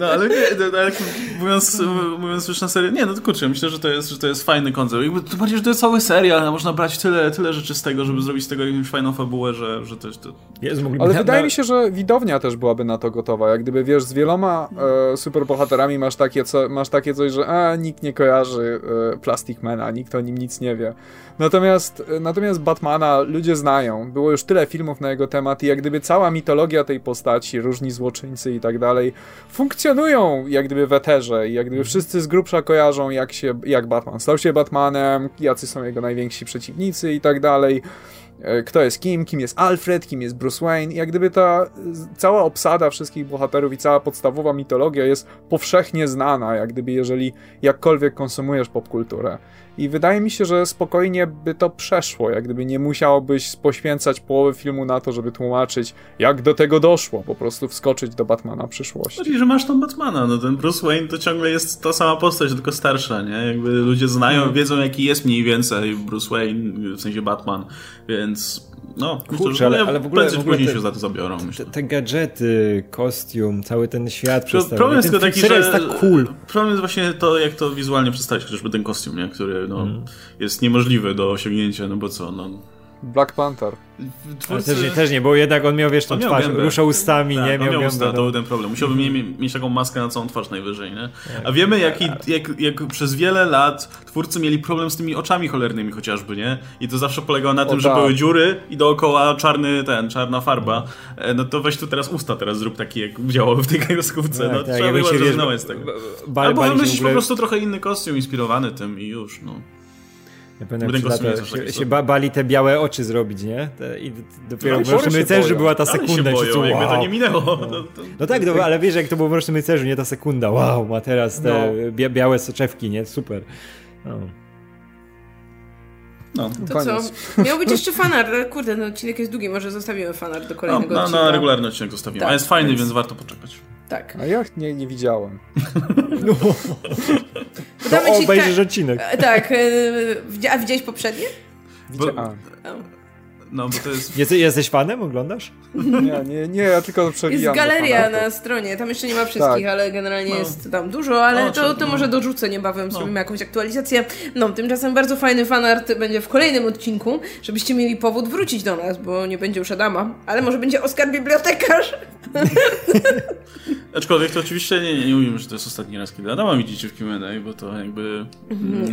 No ale nie, no, no, ale mówiąc, mówiąc już na serio, nie, no to kurczę, myślę, że to jest, że to jest fajny koncept. Jakby, to bardziej, że to jest cały serial, można brać tyle, tyle rzeczy z tego, żeby zrobić z tego jakąś fajną fabułę, że, że to, to Jezu, mogliby Ale na- wydaje na- mi się, że widownia też byłaby na to gotowa. Jak gdyby, wiesz, z wieloma e, superbohaterami masz takie, co, masz takie coś, że a, nikt nie kojarzy e, Plastic Mana, nikt o nim nic nie wie. Natomiast, natomiast Batmana ludzie znają. Było już tyle filmów na jego temat i jak gdyby cała mitologia tej postaci, różni złoczyńcy i tak dalej, funkcjonują jak gdyby w eterze i jak gdyby wszyscy z grubsza kojarzą, jak, się, jak Batman stał się Batmanem, jacy są jego najwięksi przeciwnicy i tak dalej e, kto jest kim, kim jest Alfred, kim jest Bruce Wayne. Jak gdyby ta cała obsada wszystkich bohaterów i cała podstawowa mitologia jest powszechnie znana, jak gdyby jeżeli jakkolwiek konsumujesz popkulturę. I wydaje mi się, że spokojnie by to przeszło, jak gdyby nie musiałbyś poświęcać połowy filmu na to, żeby tłumaczyć, jak do tego doszło, po prostu wskoczyć do Batmana przyszłości. Bardziej, że masz tam Batmana, no ten Bruce Wayne to ciągle jest ta sama postać, tylko starsza, nie? Jakby ludzie znają, wiedzą jaki jest mniej więcej Bruce Wayne, w sensie Batman, więc no, Kurczę, myślę, ale- ale, w ogóle- w ogóle później te- się za to zabiorą. Te, te gadżety, kostium, cały ten świat Pro-. Problem jest ten taki, że... jest tak cool. Problem jest właśnie to, jak to wizualnie przedstawić, chociażby ten kostium, nie? Który no, Mhm. jest niemożliwy do osiągnięcia, no bo co, no... Black Panther. Twórcy... też, nie, też nie, bo jednak on miał, wiesz, tą twarz, gębę. ruszał ustami, Tak, nie, miał miał usta, to no. był ten problem. Musiałby mie- mieć taką maskę na całą twarz najwyżej, nie? A wiemy, jaki, jak, jak przez wiele lat twórcy mieli problem z tymi oczami cholernymi chociażby, nie? I to zawsze polegało na tym, że tak. były dziury i dookoła czarny ten, czarna farba. E, No to weź tu teraz usta teraz zrób taki, jak działały w tej kreskówce. Tak, no tak, trzeba jakby było zrezygnować z tego. ba- Albo się w wymyślić ogóle- po prostu trochę inny kostium inspirowany tym i już, no. Ja pamiętam, jak lata się, się ba- bali te białe oczy zrobić, nie? Te, I dopiero No, w Mrocznym Rycerzu była ta sekunda. boją, jakby to wow. nie minęło. No, (laughs) to... No tak, no, ale wiesz, jak to było w Mrocznym Rycerzu, nie ta sekunda, wow, ma teraz te No. bia- białe soczewki, nie? Super. No. No. To Koniec. co? (laughs) Miał być jeszcze fanart, ale kurde, ten odcinek jest długi, może zostawimy fanart do No, kolejnego na, odcinka. na regularny odcinek zostawimy. Tak, A jest fajny, więc- więc warto poczekać. Tak. A ja nie, nie widziałem. (laughs) To Damy ci obejrzysz te- odcinek. Tak. e, A widziałeś poprzednie? Bo, A, O. no, bo to jest... (laughs) Jesteś, jesteś fanem? Oglądasz? nie, nie, nie, ja tylko Jest przewijam. do galeria na stronie, tam jeszcze nie ma wszystkich, Tak. ale generalnie No. jest tam dużo, ale No, to, to no. może dorzucę niebawem, No. zrobimy jakąś aktualizację. No, tymczasem bardzo fajny fanart będzie w kolejnym odcinku, żebyście mieli powód wrócić do nas, bo nie będzie już Adama, ale może będzie Oskar Bibliotekarz. (laughs) Aczkolwiek to oczywiście nie, nie, nie mówimy, że to jest ostatni raz, kiedy Adama widzicie w Q&A, bo to jakby...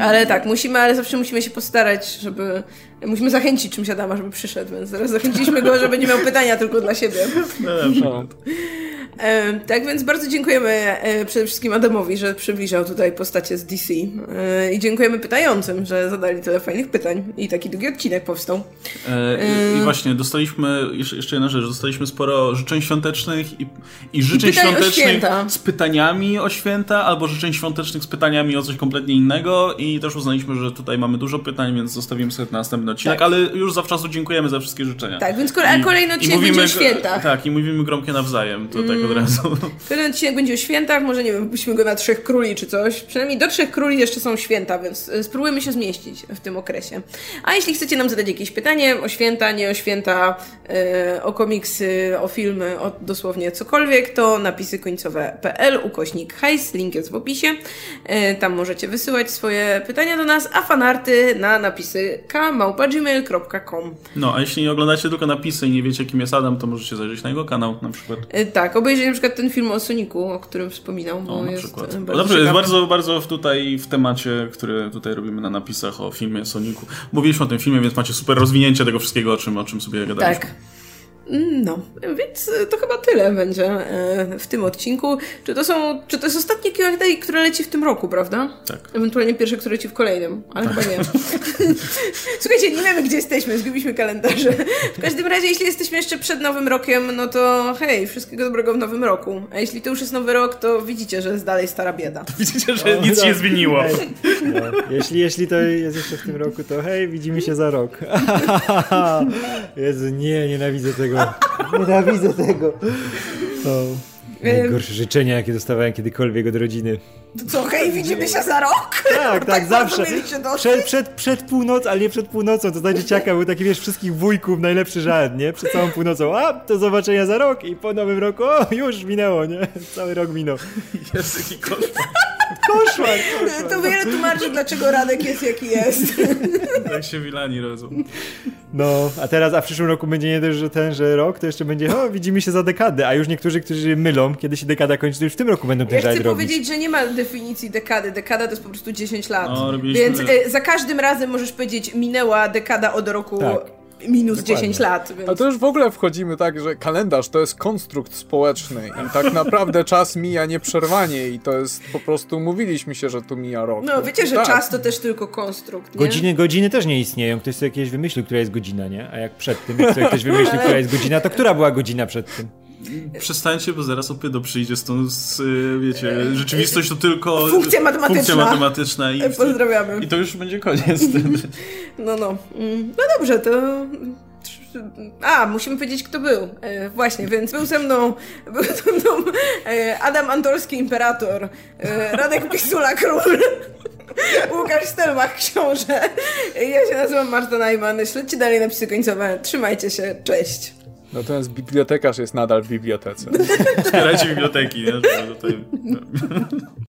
Ale tak, musimy, ale zawsze musimy się postarać, żeby... Musimy zachęcić czymś Adama, żeby przyszedł, więc zaraz zachęciliśmy go, żeby nie miał pytania tylko dla siebie. No, na przykład. E, tak więc bardzo dziękujemy e, przede wszystkim Adamowi, że przybliżał tutaj postacie z DC. E, I dziękujemy pytającym, że zadali tyle fajnych pytań i taki długi odcinek powstał. E, i, I właśnie dostaliśmy, jeszcze, jedna rzecz, dostaliśmy sporo życzeń świątecznych i, i życzeń o świątecznych z pytaniami o święta, albo życzeń świątecznych z pytaniami o coś kompletnie innego i też uznaliśmy, że tutaj mamy dużo pytań, więc zostawimy sobie na następny odcinek, Tak. ale już zawczasu dziękujemy za wszystkie życzenia. Tak, więc kole- kolejny odcinek będzie o świętach. Tak, i mówimy gromkie nawzajem, to tak od razu. Ten odcinek będzie o świętach, może nie wiem, byśmy go na Trzech Króli czy coś. Przynajmniej do Trzech Króli jeszcze są święta, więc e, spróbujemy się zmieścić w tym okresie. A jeśli chcecie nam zadać jakieś pytanie o święta, nie o święta, e, o komiksy, o filmy, o dosłownie cokolwiek, to napisy końcowe.pl, ukośnik hajs, link jest w opisie. E, tam możecie wysyłać swoje pytania do nas, a fanarty na napisy k.gmail.com. No, a jeśli nie oglądacie tylko napisy i nie wiecie, kim jest Adam, to możecie zajrzeć na jego kanał na przykład. E, Tak, obejrzeć na przykład ten film o Soniku, o którym wspominał, bo O, na jest przykład. e, No bardzo dobrze, jest ciekawy. bardzo, bardzo w tutaj w temacie, który tutaj robimy na napisach o filmie Soniku. Mówiliśmy o tym filmie, więc macie super rozwinięcie tego wszystkiego, o czym, o czym sobie gadaliśmy. Tak. Mm, No, więc e, to chyba tyle będzie e, w tym odcinku. Czy to są, czy to jest ostatnie Q&A, które leci w tym roku, prawda? Tak. Ewentualnie pierwsze, które leci w kolejnym, ale chyba nie. (laughs) Słuchajcie, nie wiemy, gdzie jesteśmy, zgubiliśmy kalendarze. W każdym razie, jeśli jesteśmy jeszcze przed Nowym Rokiem, no to hej, wszystkiego dobrego w Nowym Roku. A jeśli to już jest Nowy Rok, to widzicie, że jest dalej stara bieda. (laughs) Widzicie, że nic no. się nie zmieniło. Ej, no, jeśli, jeśli to jest jeszcze w tym roku, to hej, widzimy się za rok. (laughs) Jezu, nie, nienawidzę tego. Nienawidzę tego. O, najgorsze życzenia, jakie dostawałem kiedykolwiek od rodziny. To co, hej, widzimy się za rok? Tak, (laughs) tak, bardzo zawsze. Przed, przed, przed północą, ale nie przed północą, to za dzieciaka był taki, wiesz, wszystkich wujków, najlepszy żart, nie? Przed całą północą, a, do zobaczenia za rok i po nowym roku, o, już minęło, nie? Cały rok minął. Jest jaki koszmar. Koszmar, koszmar. To wiele tłumaczy, dlaczego Radek jest jaki jest. Jak się wilani rodzą. No, a teraz, a w przyszłym roku będzie nie dość, że ten, że rok, to jeszcze będzie, o, widzimy się za dekadę, a już niektórzy, którzy mylą, kiedy się dekada kończy, to już w tym roku będą ten Ja chcę robić. powiedzieć, że nie ma definicji dekady. Dekada to jest po prostu 10 lat. No, Więc e, za każdym razem możesz powiedzieć, minęła dekada od roku Tak. Minus Dokładnie. 10 lat. Więc... A to już w ogóle wchodzimy tak, że kalendarz to jest konstrukt społeczny i tak (laughs) naprawdę czas mija nieprzerwanie i to jest po prostu, mówiliśmy się, że tu mija rok. No, wiecie, że tak. czas to też tylko konstrukt, nie? Godziny, godziny też nie istnieją. Ktoś sobie jakieś wymyślił, która jest godzina, nie? A jak przed tym, (laughs) ktoś wymyślił, która jest godzina, to która była godzina przed tym? Przestańcie, bo zaraz opiedo przyjdzie stąd z, y, wiecie, rzeczywistość to tylko... Funkcja matematyczna. Funkcja matematyczna i... E, Pozdrawiamy. I to już będzie koniec. No, no. Mm, No dobrze, to... A, musimy powiedzieć, kto był. E, właśnie, więc był ze mną, (laughs) był ze mną e, Adam Antolski Imperator, e, Radek Pisula Król, (laughs) Łukasz Stelmach Książę. Ja się nazywam Marta Najman. Śledźcie dalej napisy końcowe. Trzymajcie się. Cześć. Natomiast bibliotekarz jest nadal w bibliotece. (laughs) Wspierajcie biblioteki, nie? Tutaj...